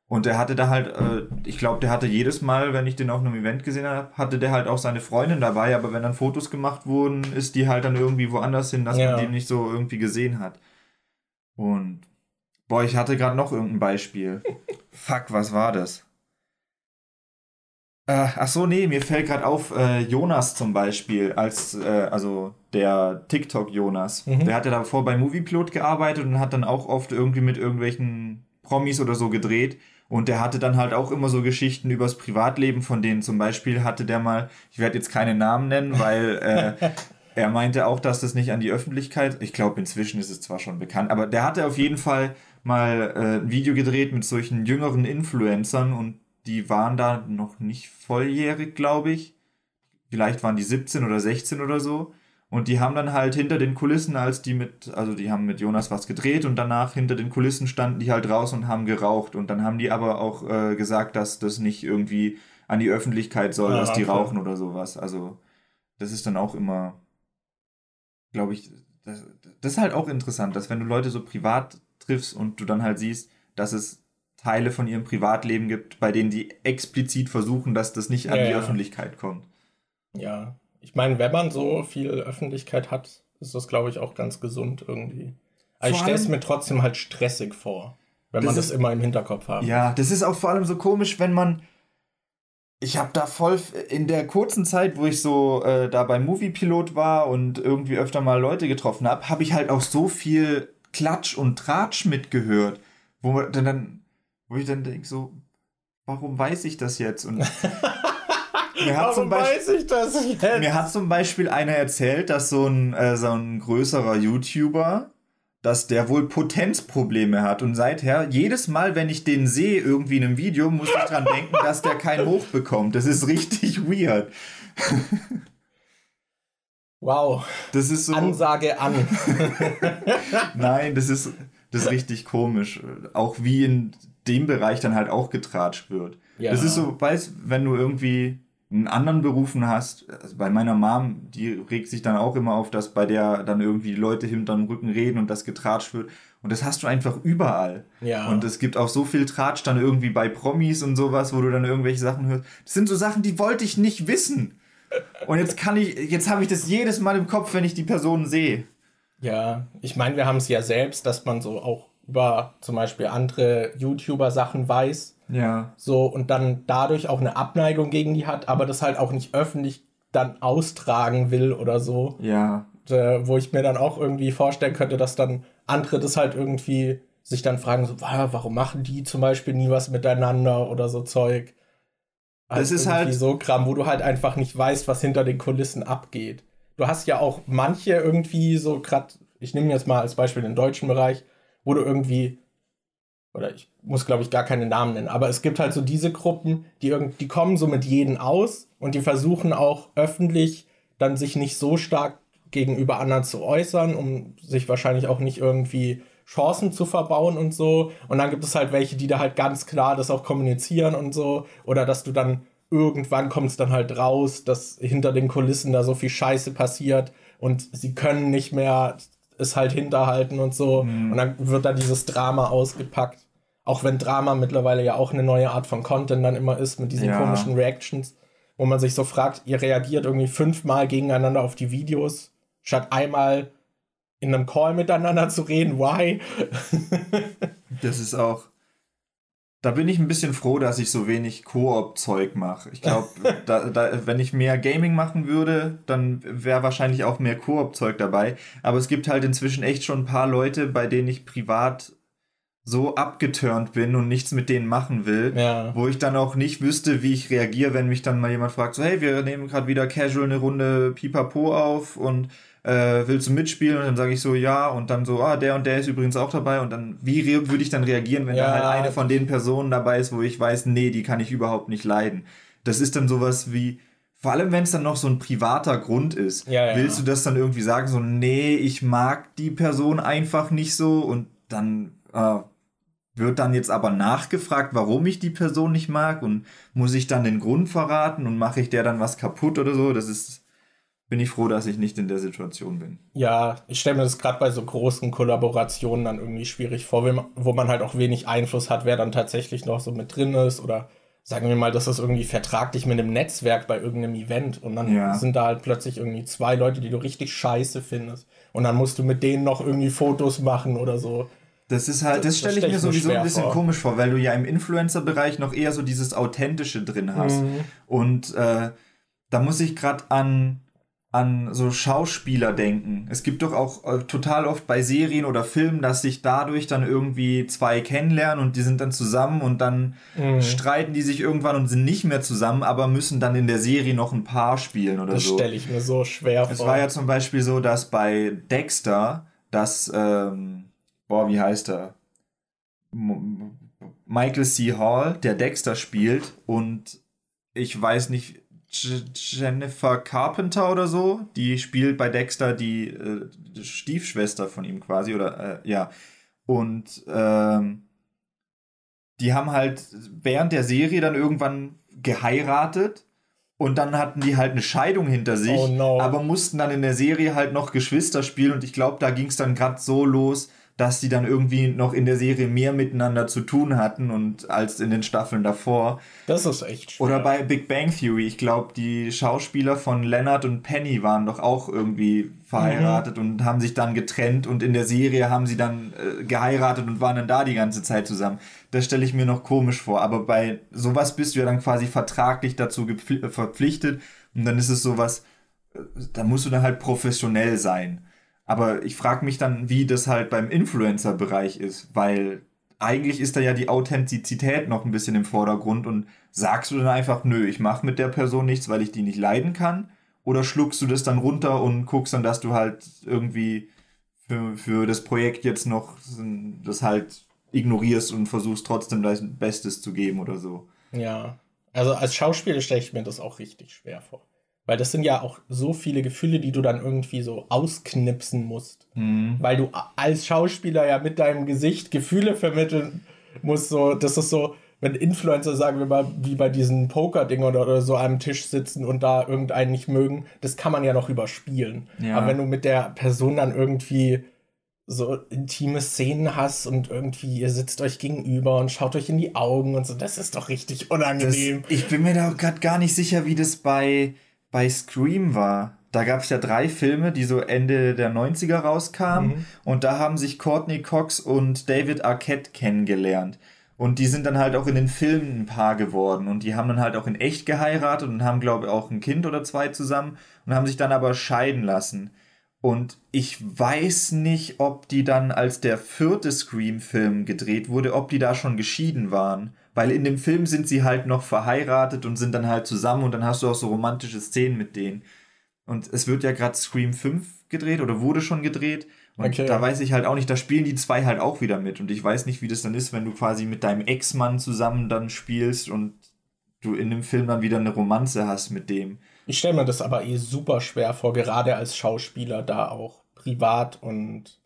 Und der hatte da halt, äh, ich glaube, der hatte jedes Mal, wenn ich den auf einem Event gesehen habe, hatte der halt auch seine Freundin dabei, aber wenn dann Fotos gemacht wurden, ist die halt dann irgendwie woanders hin, dass ja. man den nicht so irgendwie gesehen hat. Und boah, ich hatte gerade noch irgendein Beispiel. <laughs> Fuck, was war das? Äh, ach so, nee, mir fällt gerade auf, äh, Jonas zum Beispiel, als, äh, also der TikTok-Jonas. Mhm. Der hatte davor bei Movieplot gearbeitet und hat dann auch oft irgendwie mit irgendwelchen Promis oder so gedreht. Und der hatte dann halt auch immer so Geschichten übers Privatleben, von denen zum Beispiel hatte der mal, ich werde jetzt keine Namen nennen, weil äh, <laughs> er meinte auch, dass das nicht an die Öffentlichkeit, ich glaube inzwischen ist es zwar schon bekannt, aber der hatte auf jeden Fall mal äh, ein Video gedreht mit solchen jüngeren Influencern und die waren da noch nicht volljährig, glaube ich. Vielleicht waren die 17 oder 16 oder so. Und die haben dann halt hinter den Kulissen, als die mit, also die haben mit Jonas was gedreht und danach hinter den Kulissen standen die halt raus und haben geraucht. Und dann haben die aber auch äh, gesagt, dass das nicht irgendwie an die Öffentlichkeit soll, ja, dass die okay. rauchen oder sowas. Also das ist dann auch immer, glaube ich, das, das ist halt auch interessant, dass wenn du Leute so privat triffst und du dann halt siehst, dass es Teile von ihrem Privatleben gibt, bei denen die explizit versuchen, dass das nicht an ja, die ja. Öffentlichkeit kommt. Ja, ich meine, wenn man so viel Öffentlichkeit hat, ist das, glaube ich, auch ganz gesund irgendwie. Aber ich stelle es mir trotzdem halt stressig vor, wenn das man das immer im Hinterkopf hat. Ja, das ist auch vor allem so komisch, wenn man. Ich habe da voll in der kurzen Zeit, wo ich so äh, da beim Moviepilot war und irgendwie öfter mal Leute getroffen habe, habe ich halt auch so viel Klatsch und Tratsch mitgehört, wo dann, wo ich dann denke so, warum weiß ich das jetzt? Und <laughs> Mir hat, Warum Beispiel, weiß ich das jetzt? mir hat zum Beispiel einer erzählt, dass so ein, äh, so ein größerer YouTuber, dass der wohl Potenzprobleme hat. Und seither, jedes Mal, wenn ich den sehe, irgendwie in einem Video, muss ich dran denken, dass der kein Hoch bekommt. Das ist richtig weird. Wow. Das ist so. Ansage an. <laughs> Nein, das ist, das ist richtig komisch. Auch wie in dem Bereich dann halt auch getratscht wird. Ja. Das ist so, weißt, wenn du irgendwie einen anderen Berufen hast, also bei meiner Mom, die regt sich dann auch immer auf, dass bei der dann irgendwie Leute hinterm Rücken reden und das getratscht wird. Und das hast du einfach überall. Ja. Und es gibt auch so viel Tratsch dann irgendwie bei Promis und sowas, wo du dann irgendwelche Sachen hörst. Das sind so Sachen, die wollte ich nicht wissen. Und jetzt kann ich, jetzt habe ich das jedes Mal im Kopf, wenn ich die Person sehe. Ja, ich meine, wir haben es ja selbst, dass man so auch über zum Beispiel andere YouTuber Sachen weiß ja. So, und dann dadurch auch eine Abneigung gegen die hat, aber das halt auch nicht öffentlich dann austragen will oder so. Ja. äh, wo ich mir dann auch irgendwie vorstellen könnte, dass dann andere das halt irgendwie sich dann fragen, so, warum machen die zum Beispiel nie was miteinander oder so Zeug. Also das ist halt so Kram, wo du halt einfach nicht weißt, was hinter den Kulissen abgeht. Du hast ja auch manche irgendwie so gerade, ich nehme jetzt mal als Beispiel den deutschen Bereich, wo du irgendwie oder ich muss glaube ich gar keine Namen nennen, aber es gibt halt so diese Gruppen, die irgendwie die kommen so mit jedem aus und die versuchen auch öffentlich dann sich nicht so stark gegenüber anderen zu äußern, um sich wahrscheinlich auch nicht irgendwie Chancen zu verbauen und so. Und dann gibt es halt welche, die da halt ganz klar das auch kommunizieren und so. Oder dass du dann irgendwann kommst dann halt raus, dass hinter den Kulissen da so viel Scheiße passiert und sie können nicht mehr es halt hinterhalten und so. Mhm. Und dann wird da dieses Drama ausgepackt. Auch wenn Drama mittlerweile ja auch eine neue Art von Content dann immer ist mit diesen ja. komischen Reactions, wo man sich so fragt, ihr reagiert irgendwie fünfmal gegeneinander auf die Videos, statt einmal in einem Call miteinander zu reden. Why? <laughs> das ist auch. Da bin ich ein bisschen froh, dass ich so wenig Koop-Zeug mache. Ich glaube, <laughs> wenn ich mehr Gaming machen würde, dann wäre wahrscheinlich auch mehr Koop-Zeug dabei. Aber es gibt halt inzwischen echt schon ein paar Leute, bei denen ich privat so abgeturnt bin und nichts mit denen machen will, ja. wo ich dann auch nicht wüsste, wie ich reagiere, wenn mich dann mal jemand fragt, so hey, wir nehmen gerade wieder casual eine Runde Pipapo auf und äh, willst du mitspielen? Und dann sage ich so, ja, und dann so, ah, der und der ist übrigens auch dabei. Und dann, wie würde ich dann reagieren, wenn ja. da halt eine von den Personen dabei ist, wo ich weiß, nee, die kann ich überhaupt nicht leiden. Das ist dann sowas wie, vor allem wenn es dann noch so ein privater Grund ist, ja. willst du das dann irgendwie sagen, so, nee, ich mag die Person einfach nicht so und dann äh, wird dann jetzt aber nachgefragt, warum ich die Person nicht mag und muss ich dann den Grund verraten und mache ich der dann was kaputt oder so, das ist bin ich froh, dass ich nicht in der Situation bin. Ja, ich stelle mir das gerade bei so großen Kollaborationen dann irgendwie schwierig vor, wo man halt auch wenig Einfluss hat, wer dann tatsächlich noch so mit drin ist oder sagen wir mal, das ist irgendwie vertraglich mit einem Netzwerk bei irgendeinem Event und dann ja. sind da halt plötzlich irgendwie zwei Leute, die du richtig scheiße findest und dann musst du mit denen noch irgendwie Fotos machen oder so. Das ist halt, das, das stelle ich mir sowieso ein bisschen vor. komisch vor, weil du ja im Influencer-Bereich noch eher so dieses Authentische drin hast. Mhm. Und äh, da muss ich gerade an an so Schauspieler denken. Es gibt doch auch äh, total oft bei Serien oder Filmen, dass sich dadurch dann irgendwie zwei kennenlernen und die sind dann zusammen und dann mhm. streiten die sich irgendwann und sind nicht mehr zusammen, aber müssen dann in der Serie noch ein Paar spielen oder das so. Das stelle ich mir so schwer vor. Es war ja zum Beispiel so, dass bei Dexter, dass, ähm, boah, wie heißt er? Michael C. Hall, der Dexter spielt und ich weiß nicht, Jennifer Carpenter oder so, die spielt bei Dexter die, äh, Stiefschwester von ihm quasi, oder äh, ja. Und ähm, die haben halt während der Serie dann irgendwann geheiratet und dann hatten die halt eine Scheidung hinter sich, oh no. aber mussten dann in der Serie halt noch Geschwister spielen und ich glaube, da ging es dann gerade so los, dass die dann irgendwie noch in der Serie mehr miteinander zu tun hatten und als in den Staffeln davor. Das ist echt schön. Oder bei Big Bang Theory, ich glaube, die Schauspieler von Leonard und Penny waren doch auch irgendwie verheiratet mhm. und haben sich dann getrennt und in der Serie haben sie dann äh, geheiratet und waren dann da die ganze Zeit zusammen. Das stelle ich mir noch komisch vor, aber bei sowas bist du ja dann quasi vertraglich dazu verpflichtet und dann ist es sowas, äh, da musst du dann halt professionell sein. Aber ich frage mich dann, wie das halt beim Influencer-Bereich ist, weil eigentlich ist da ja die Authentizität noch ein bisschen im Vordergrund und sagst du dann einfach, nö, ich mache mit der Person nichts, weil ich die nicht leiden kann? Oder schluckst du das dann runter und guckst dann, dass du halt irgendwie für, für das Projekt jetzt noch das halt ignorierst und versuchst trotzdem dein Bestes zu geben oder so? Ja, also als Schauspieler stelle ich mir das auch richtig schwer vor. Weil das sind ja auch so viele Gefühle, die du dann irgendwie so ausknipsen musst. Mhm. Weil du als Schauspieler ja mit deinem Gesicht Gefühle vermitteln musst. So, das ist so, wenn Influencer, sagen wir mal, wie bei diesen Poker-Dingern oder, oder so am Tisch sitzen und da irgendeinen nicht mögen, das kann man ja noch überspielen. Ja. Aber wenn du mit der Person dann irgendwie so intime Szenen hast und irgendwie ihr sitzt euch gegenüber und schaut euch in die Augen und so, das ist doch richtig unangenehm. Das, ich bin mir da gerade gar nicht sicher, wie das bei bei Scream war. Da gab es ja drei Filme, die so Ende der 90er rauskamen. Mhm. Und da haben sich Courtney Cox und David Arquette kennengelernt. Und die sind dann halt auch in den Filmen ein Paar geworden. Und die haben dann halt auch in echt geheiratet und haben, glaube ich, auch ein Kind oder zwei zusammen und haben sich dann aber scheiden lassen. Und ich weiß nicht, ob die dann, als der vierte Scream-Film gedreht wurde, ob die da schon geschieden waren. Weil in dem Film sind sie halt noch verheiratet und sind dann halt zusammen und dann hast du auch so romantische Szenen mit denen. Und es wird ja gerade Scream 5 gedreht oder wurde schon gedreht. Und okay, da ja. weiß ich halt auch nicht, da spielen die zwei halt auch wieder mit. Und ich weiß nicht, wie das dann ist, wenn du quasi mit deinem Ex-Mann zusammen dann spielst und du in dem Film dann wieder eine Romanze hast mit dem. Ich stelle mir das aber eh super schwer vor, gerade als Schauspieler da auch privat und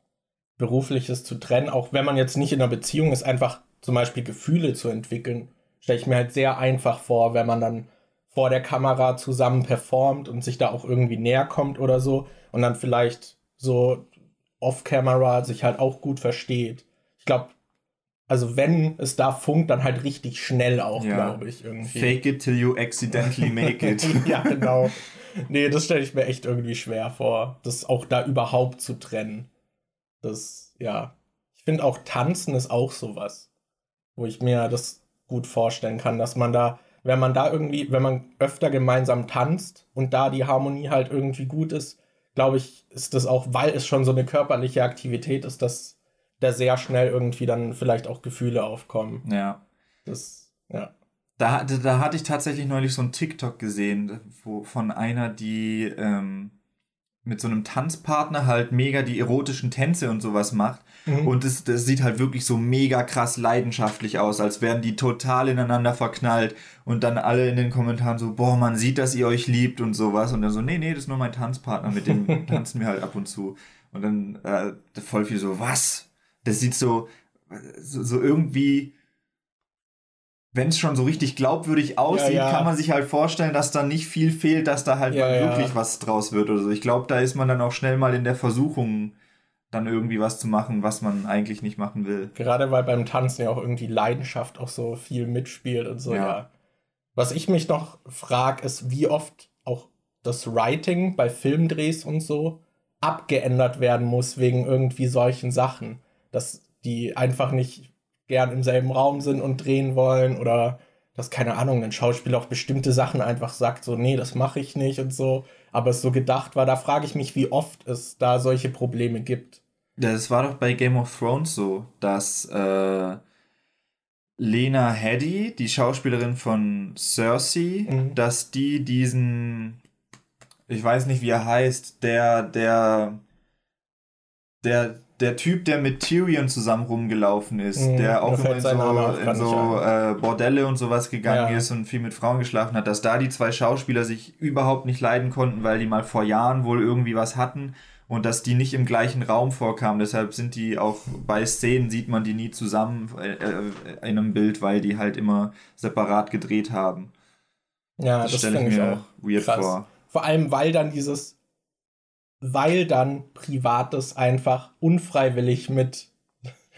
berufliches zu trennen. Auch wenn man jetzt nicht in einer Beziehung ist, einfach zum Beispiel Gefühle zu entwickeln, stelle ich mir halt sehr einfach vor, wenn man dann vor der Kamera zusammen performt und sich da auch irgendwie näher kommt oder so und dann vielleicht so off-camera sich halt auch gut versteht. Ich glaube, also wenn es da funkt, dann halt richtig schnell auch, ja. glaube ich, irgendwie. Fake it till you accidentally make it. <laughs> ja, genau. Nee, das stelle ich mir echt irgendwie schwer vor, das auch da überhaupt zu trennen. Das, ja. Ich finde auch Tanzen ist auch sowas wo ich mir das gut vorstellen kann, dass man da, wenn man da irgendwie, wenn man öfter gemeinsam tanzt und da die Harmonie halt irgendwie gut ist, glaube ich, ist das auch, weil es schon so eine körperliche Aktivität ist, dass da sehr schnell irgendwie dann vielleicht auch Gefühle aufkommen. Ja. Das, ja. Da, da hatte ich tatsächlich neulich so ein TikTok gesehen, wo von einer, die ähm, mit so einem Tanzpartner halt mega die erotischen Tänze und sowas macht. Mhm. Und das, das sieht halt wirklich so mega krass leidenschaftlich aus, als wären die total ineinander verknallt. Und dann alle in den Kommentaren so, boah, man sieht, dass ihr euch liebt und sowas. Und dann so, nee, nee, das ist nur mein Tanzpartner, mit dem <laughs> tanzen wir halt ab und zu. Und dann äh, voll viel so, was? Das sieht so, so, so irgendwie wenn es schon so richtig glaubwürdig aussieht, ja, ja. kann man sich halt vorstellen, dass da nicht viel fehlt, dass da halt ja, wirklich was draus wird oder so. Ich glaube, da ist man dann auch schnell mal in der Versuchung, dann irgendwie was zu machen, was man eigentlich nicht machen will. Gerade weil beim Tanzen ja auch irgendwie Leidenschaft auch so viel mitspielt und so, ja. Was ich mich noch frage, ist, wie oft auch das Writing bei Filmdrehs und so abgeändert werden muss wegen irgendwie solchen Sachen. Dass die einfach nicht gern im selben Raum sind und drehen wollen oder dass, keine Ahnung, ein Schauspieler auch bestimmte Sachen einfach sagt, so, nee, das mache ich nicht und so, aber es so gedacht war. Da frage ich mich, wie oft es da solche Probleme gibt. Das war doch bei Game of Thrones so, dass äh, Lena Headey, die Schauspielerin von Cersei, mhm. dass die diesen, ich weiß nicht, wie er heißt, der, der, der der Typ, der mit Tyrion zusammen rumgelaufen ist, mhm, der auch immer in so, in so äh, Bordelle und sowas gegangen ja. ist und viel mit Frauen geschlafen hat, dass da die zwei Schauspieler sich überhaupt nicht leiden konnten, weil die mal vor Jahren wohl irgendwie was hatten und dass die nicht im gleichen Raum vorkamen. Deshalb sind die auch bei Szenen, sieht man die nie zusammen äh, äh in einem Bild, weil die halt immer separat gedreht haben. Ja, das, das stelle ich mir auch weird krass. vor. Vor allem, weil dann dieses weil dann Privates einfach unfreiwillig mit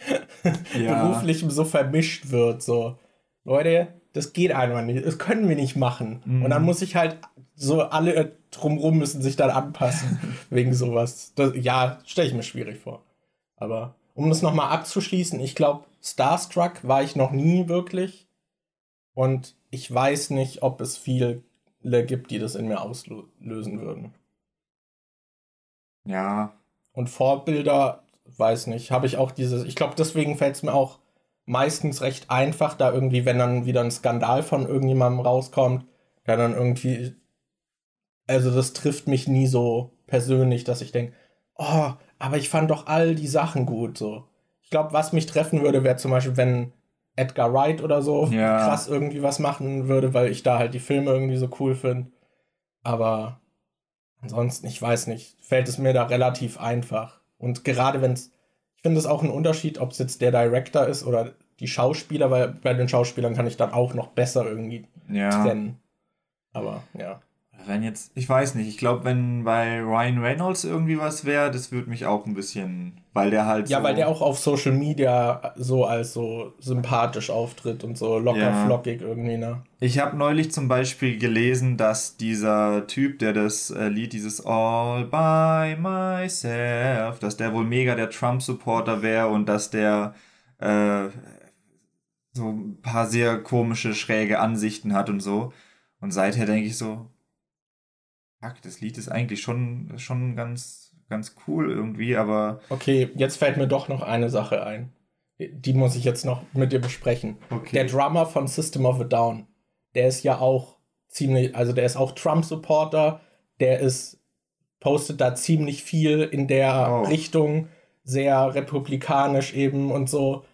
<laughs> ja. beruflichem so vermischt wird. So, Leute, das geht einfach nicht, das können wir nicht machen. Mhm. Und dann muss ich halt so alle drumrum müssen sich dann anpassen <laughs> wegen sowas. Das, ja, stelle ich mir schwierig vor. Aber um das nochmal abzuschließen, ich glaube, Starstruck war ich noch nie wirklich. Und ich weiß nicht, ob es viele gibt, die das in mir auslösen würden. Ja. Und Vorbilder, weiß nicht, habe ich auch dieses, ich glaube, deswegen fällt es mir auch meistens recht einfach, da irgendwie, wenn dann wieder ein Skandal von irgendjemandem rauskommt, der dann irgendwie, also das trifft mich nie so persönlich, dass ich denke, oh, aber ich fand doch all die Sachen gut, so. Ich glaube, was mich treffen würde, wäre zum Beispiel, wenn Edgar Wright oder so ja. krass irgendwie was machen würde, weil ich da halt die Filme irgendwie so cool finde. Aber Ansonsten, ich weiß nicht, fällt es mir da relativ einfach. Und gerade wenn es, ich finde es auch ein Unterschied, ob es jetzt der Director ist oder die Schauspieler, weil bei den Schauspielern kann ich dann auch noch besser irgendwie ja. trennen. Aber ja. Wenn jetzt, ich weiß nicht, ich glaube, wenn bei Ryan Reynolds irgendwie was wäre, das würde mich auch ein bisschen, weil der halt. Ja, so weil der auch auf Social Media so als so sympathisch auftritt und so locker ja. flockig irgendwie, ne? Ich habe neulich zum Beispiel gelesen, dass dieser Typ, der das äh, Lied, dieses All by myself, dass der wohl mega der Trump-Supporter wäre und dass der äh, so ein paar sehr komische, schräge Ansichten hat und so. Und seither denke ich so, fuck, das Lied ist eigentlich schon, schon ganz, ganz cool irgendwie, aber. Okay, jetzt fällt mir doch noch eine Sache ein. Die muss ich jetzt noch mit dir besprechen. Okay. Der Drummer von System of a Down, der ist ja auch ziemlich, also der ist auch Trump-Supporter, der ist, postet da ziemlich viel in der oh. Richtung, sehr republikanisch eben und so.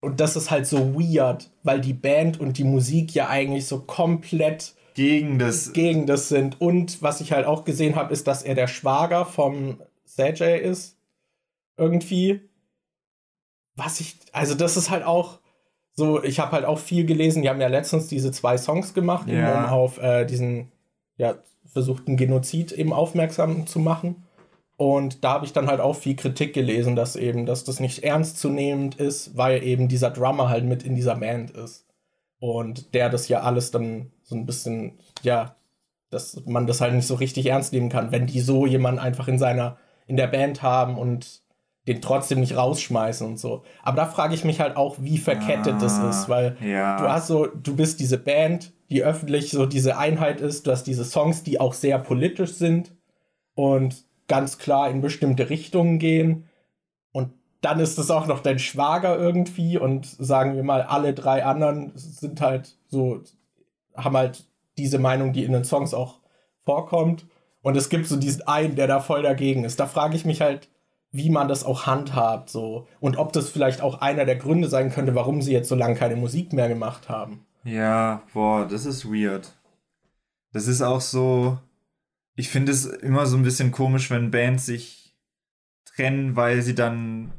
Und das ist halt so weird, weil die Band und die Musik ja eigentlich so komplett gegen das, gegen das sind. Und was ich halt auch gesehen habe, ist, dass er der Schwager vom Sajay ist. Irgendwie. Was ich, also das ist halt auch so, ich habe halt auch viel gelesen. Die haben ja letztens diese zwei Songs gemacht, ja. um auf äh, diesen, ja, versuchten Genozid eben aufmerksam zu machen. Und da habe ich dann halt auch viel Kritik gelesen, dass eben, dass das nicht ernstzunehmend ist, weil eben dieser Drummer halt mit in dieser Band ist. Und der das ja alles dann so ein bisschen, ja, dass man das halt nicht so richtig ernst nehmen kann, wenn die so jemanden einfach in seiner, in der Band haben und den trotzdem nicht rausschmeißen und so. Aber da frage ich mich halt auch, wie verkettet ah, das ist, weil ja. du hast so, du bist diese Band, die öffentlich so diese Einheit ist, du hast diese Songs, die auch sehr politisch sind und ganz klar in bestimmte Richtungen gehen. Und dann ist es auch noch dein Schwager irgendwie und sagen wir mal, alle drei anderen sind halt so, haben halt diese Meinung, die in den Songs auch vorkommt. Und es gibt so diesen einen, der da voll dagegen ist. Da frage ich mich halt, wie man das auch handhabt, so. Und ob das vielleicht auch einer der Gründe sein könnte, warum sie jetzt so lange keine Musik mehr gemacht haben. Ja, boah, das ist weird. Das ist auch so. Ich finde es immer so ein bisschen komisch, wenn Bands sich trennen, weil sie dann.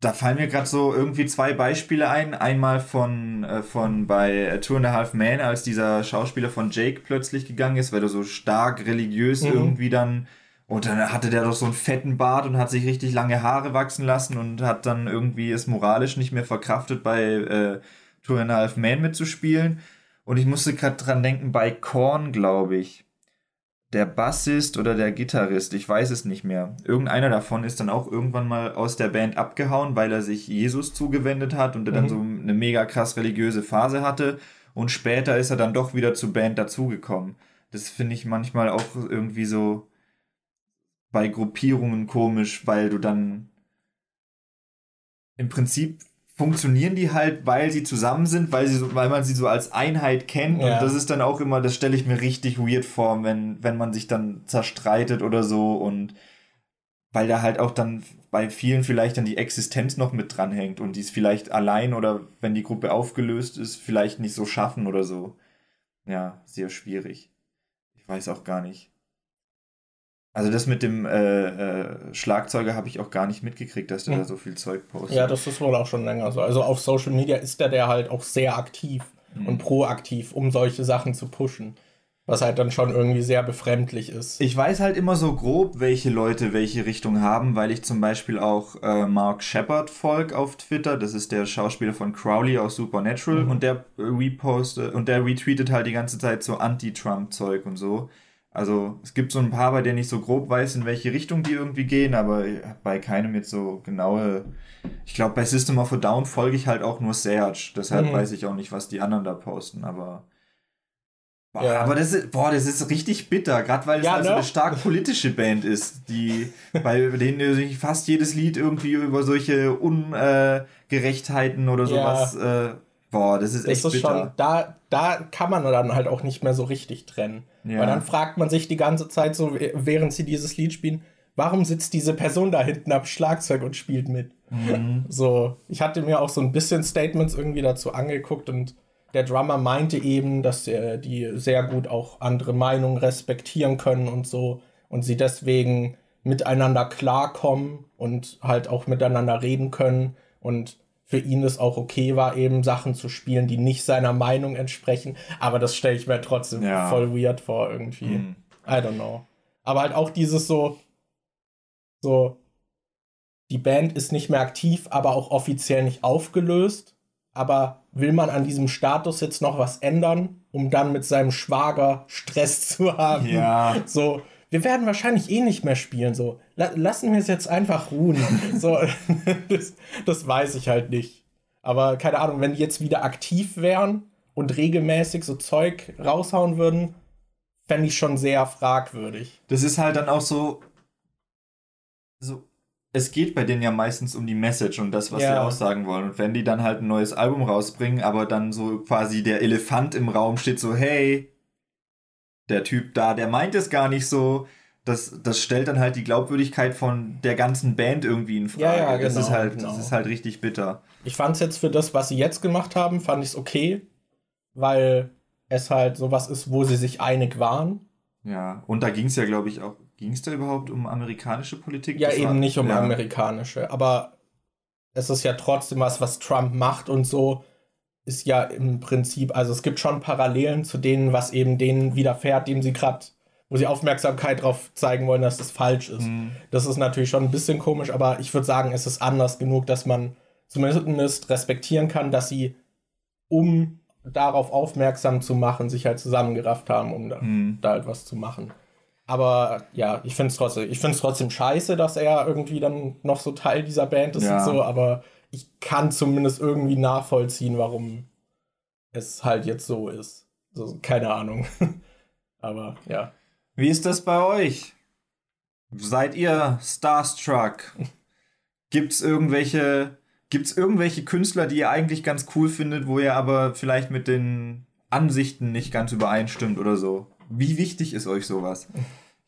Da fallen mir gerade so irgendwie zwei Beispiele ein. Einmal von, äh, von bei Two and a Half Man, als dieser Schauspieler von Jake plötzlich gegangen ist, weil er so stark religiös mhm. irgendwie dann und dann hatte der doch so einen fetten Bart und hat sich richtig lange Haare wachsen lassen und hat dann irgendwie es moralisch nicht mehr verkraftet, bei äh, Two and a Half Man mitzuspielen. Und ich musste gerade dran denken, bei Korn, glaube ich, der Bassist oder der Gitarrist, ich weiß es nicht mehr. Irgendeiner davon ist dann auch irgendwann mal aus der Band abgehauen, weil er sich Jesus zugewendet hat und er mhm. dann so eine mega krass religiöse Phase hatte. Und später ist er dann doch wieder zur Band dazugekommen. Das finde ich manchmal auch irgendwie so bei Gruppierungen komisch, weil du dann im Prinzip funktionieren die halt, weil sie zusammen sind, weil sie so, weil man sie so als Einheit kennt ja. und das ist dann auch immer, das stelle ich mir richtig weird vor, wenn wenn man sich dann zerstreitet oder so und weil da halt auch dann bei vielen vielleicht dann die Existenz noch mit dranhängt und die es vielleicht allein oder wenn die Gruppe aufgelöst ist, vielleicht nicht so schaffen oder so. Ja, sehr schwierig. Ich weiß auch gar nicht. Also das mit dem äh, äh, Schlagzeuger habe ich auch gar nicht mitgekriegt, dass der hm. da so viel Zeug postet. Ja, das ist wohl auch schon länger so. Also auf Social Media ist der der halt auch sehr aktiv hm. und proaktiv, um solche Sachen zu pushen. Was halt dann schon irgendwie sehr befremdlich ist. Ich weiß halt immer so grob, welche Leute welche Richtung haben, weil ich zum Beispiel auch äh, Mark Shepard folge auf Twitter. Das ist der Schauspieler von Crowley aus Supernatural mhm. und der repostet und der retweetet halt die ganze Zeit so Anti-Trump-Zeug und so. Also es gibt so ein paar, bei denen ich so grob weiß, in welche Richtung die irgendwie gehen, aber bei keinem jetzt so genaue. Ich glaube, bei System of a Down folge ich halt auch nur Serge. Deshalb mhm. weiß ich auch nicht, was die anderen da posten, aber. Boah, ja. Aber das ist, boah, das ist richtig bitter, gerade weil es ja, also ne? eine stark politische Band ist, die <laughs> bei denen fast jedes Lied irgendwie über solche Ungerechtheiten oder sowas ja. äh, Boah, das ist echt das ist bitter. Schon, da, da kann man dann halt auch nicht mehr so richtig trennen. Ja. Weil dann fragt man sich die ganze Zeit so, während sie dieses Lied spielen, warum sitzt diese Person da hinten am Schlagzeug und spielt mit? Mhm. <laughs> So, ich hatte mir auch so ein bisschen Statements irgendwie dazu angeguckt und der Drummer meinte eben, dass er die sehr gut auch andere Meinungen respektieren können und so und sie deswegen miteinander klarkommen und halt auch miteinander reden können und für ihn es auch okay war, eben Sachen zu spielen, die nicht seiner Meinung entsprechen. Aber das stelle ich mir trotzdem ja. voll weird vor, irgendwie. Mhm. I don't know. Aber halt auch dieses so, so, die Band ist nicht mehr aktiv, aber auch offiziell nicht aufgelöst. Aber will man an diesem Status jetzt noch was ändern, um dann mit seinem Schwager Stress zu haben? Ja. So, wir werden wahrscheinlich eh nicht mehr spielen. So, lassen wir es jetzt einfach ruhen. <laughs> so, das, das weiß ich halt nicht. Aber keine Ahnung, wenn die jetzt wieder aktiv wären und regelmäßig so Zeug raushauen würden, fände ich schon sehr fragwürdig. Das ist halt dann auch so, so, es geht bei denen ja meistens um die Message und das, was Ja. sie aussagen wollen. Und wenn die dann halt ein neues Album rausbringen, aber dann so quasi der Elefant im Raum steht, so, hey, der Typ da, der meint es gar nicht so. Das, das stellt dann halt die Glaubwürdigkeit von der ganzen Band irgendwie in Frage. Ja, ja, das, ist genau, halt, genau. das ist halt richtig bitter. Ich fand es jetzt für das, was sie jetzt gemacht haben, fand ich es okay, weil es halt sowas ist, wo sie sich einig waren. Ja, und da ging es ja, glaube ich, auch. Ging es da überhaupt um amerikanische Politik? Ja, Das war- eben nicht um ja. amerikanische, aber es ist ja trotzdem was, was Trump macht und so ist ja im Prinzip, also es gibt schon Parallelen zu denen, was eben denen widerfährt, dem sie gerade, wo sie Aufmerksamkeit drauf zeigen wollen, dass das falsch ist. Mhm. Das ist natürlich schon ein bisschen komisch, aber ich würde sagen, es ist anders genug, dass man zumindest respektieren kann, dass sie, um darauf aufmerksam zu machen, sich halt zusammengerafft haben, um da, Mhm. da halt was zu machen. Aber ja, ich finde es trotzdem, ich find's trotzdem scheiße, dass er irgendwie dann noch so Teil dieser Band ist Ja. und so, aber ich kann zumindest irgendwie nachvollziehen, warum es halt jetzt so ist. So, keine Ahnung. <laughs> aber ja. Wie ist das bei euch? Seid ihr Starstruck? Gibt's irgendwelche, gibt's irgendwelche Künstler, die ihr eigentlich ganz cool findet, wo ihr aber vielleicht mit den Ansichten nicht ganz übereinstimmt oder so? Wie wichtig ist euch sowas?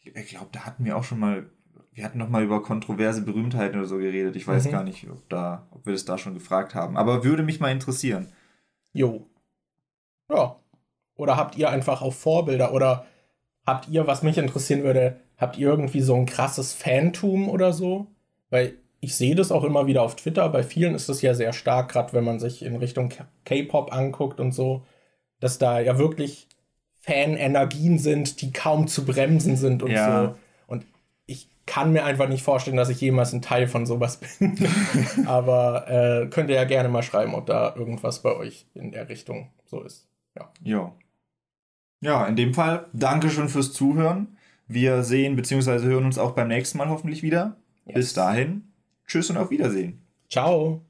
Ich glaube, da hatten wir auch schon mal, wir hatten noch mal über kontroverse Berühmtheiten oder so geredet. Ich weiß Mhm. gar nicht, ob, da, ob wir das da schon gefragt haben. Aber würde mich mal interessieren. Jo. Ja. Oder habt ihr einfach auch Vorbilder oder habt ihr, was mich interessieren würde, habt ihr irgendwie so ein krasses Fantum oder so? Weil ich sehe das auch immer wieder auf Twitter. Bei vielen ist das ja sehr stark, gerade wenn man sich in Richtung K-Pop anguckt und so, dass da ja wirklich Fan-Energien sind, die kaum zu bremsen sind und Ja. so. Kann mir einfach nicht vorstellen, dass ich jemals ein Teil von sowas <laughs> bin. Aber äh, könnt ihr ja gerne mal schreiben, ob da irgendwas bei euch in der Richtung so ist. Ja. Ja. Ja, in dem Fall, danke schon fürs Zuhören. Wir sehen bzw. hören uns auch beim nächsten Mal hoffentlich wieder. Bis Yes. dahin, tschüss und auf Wiedersehen. Ciao.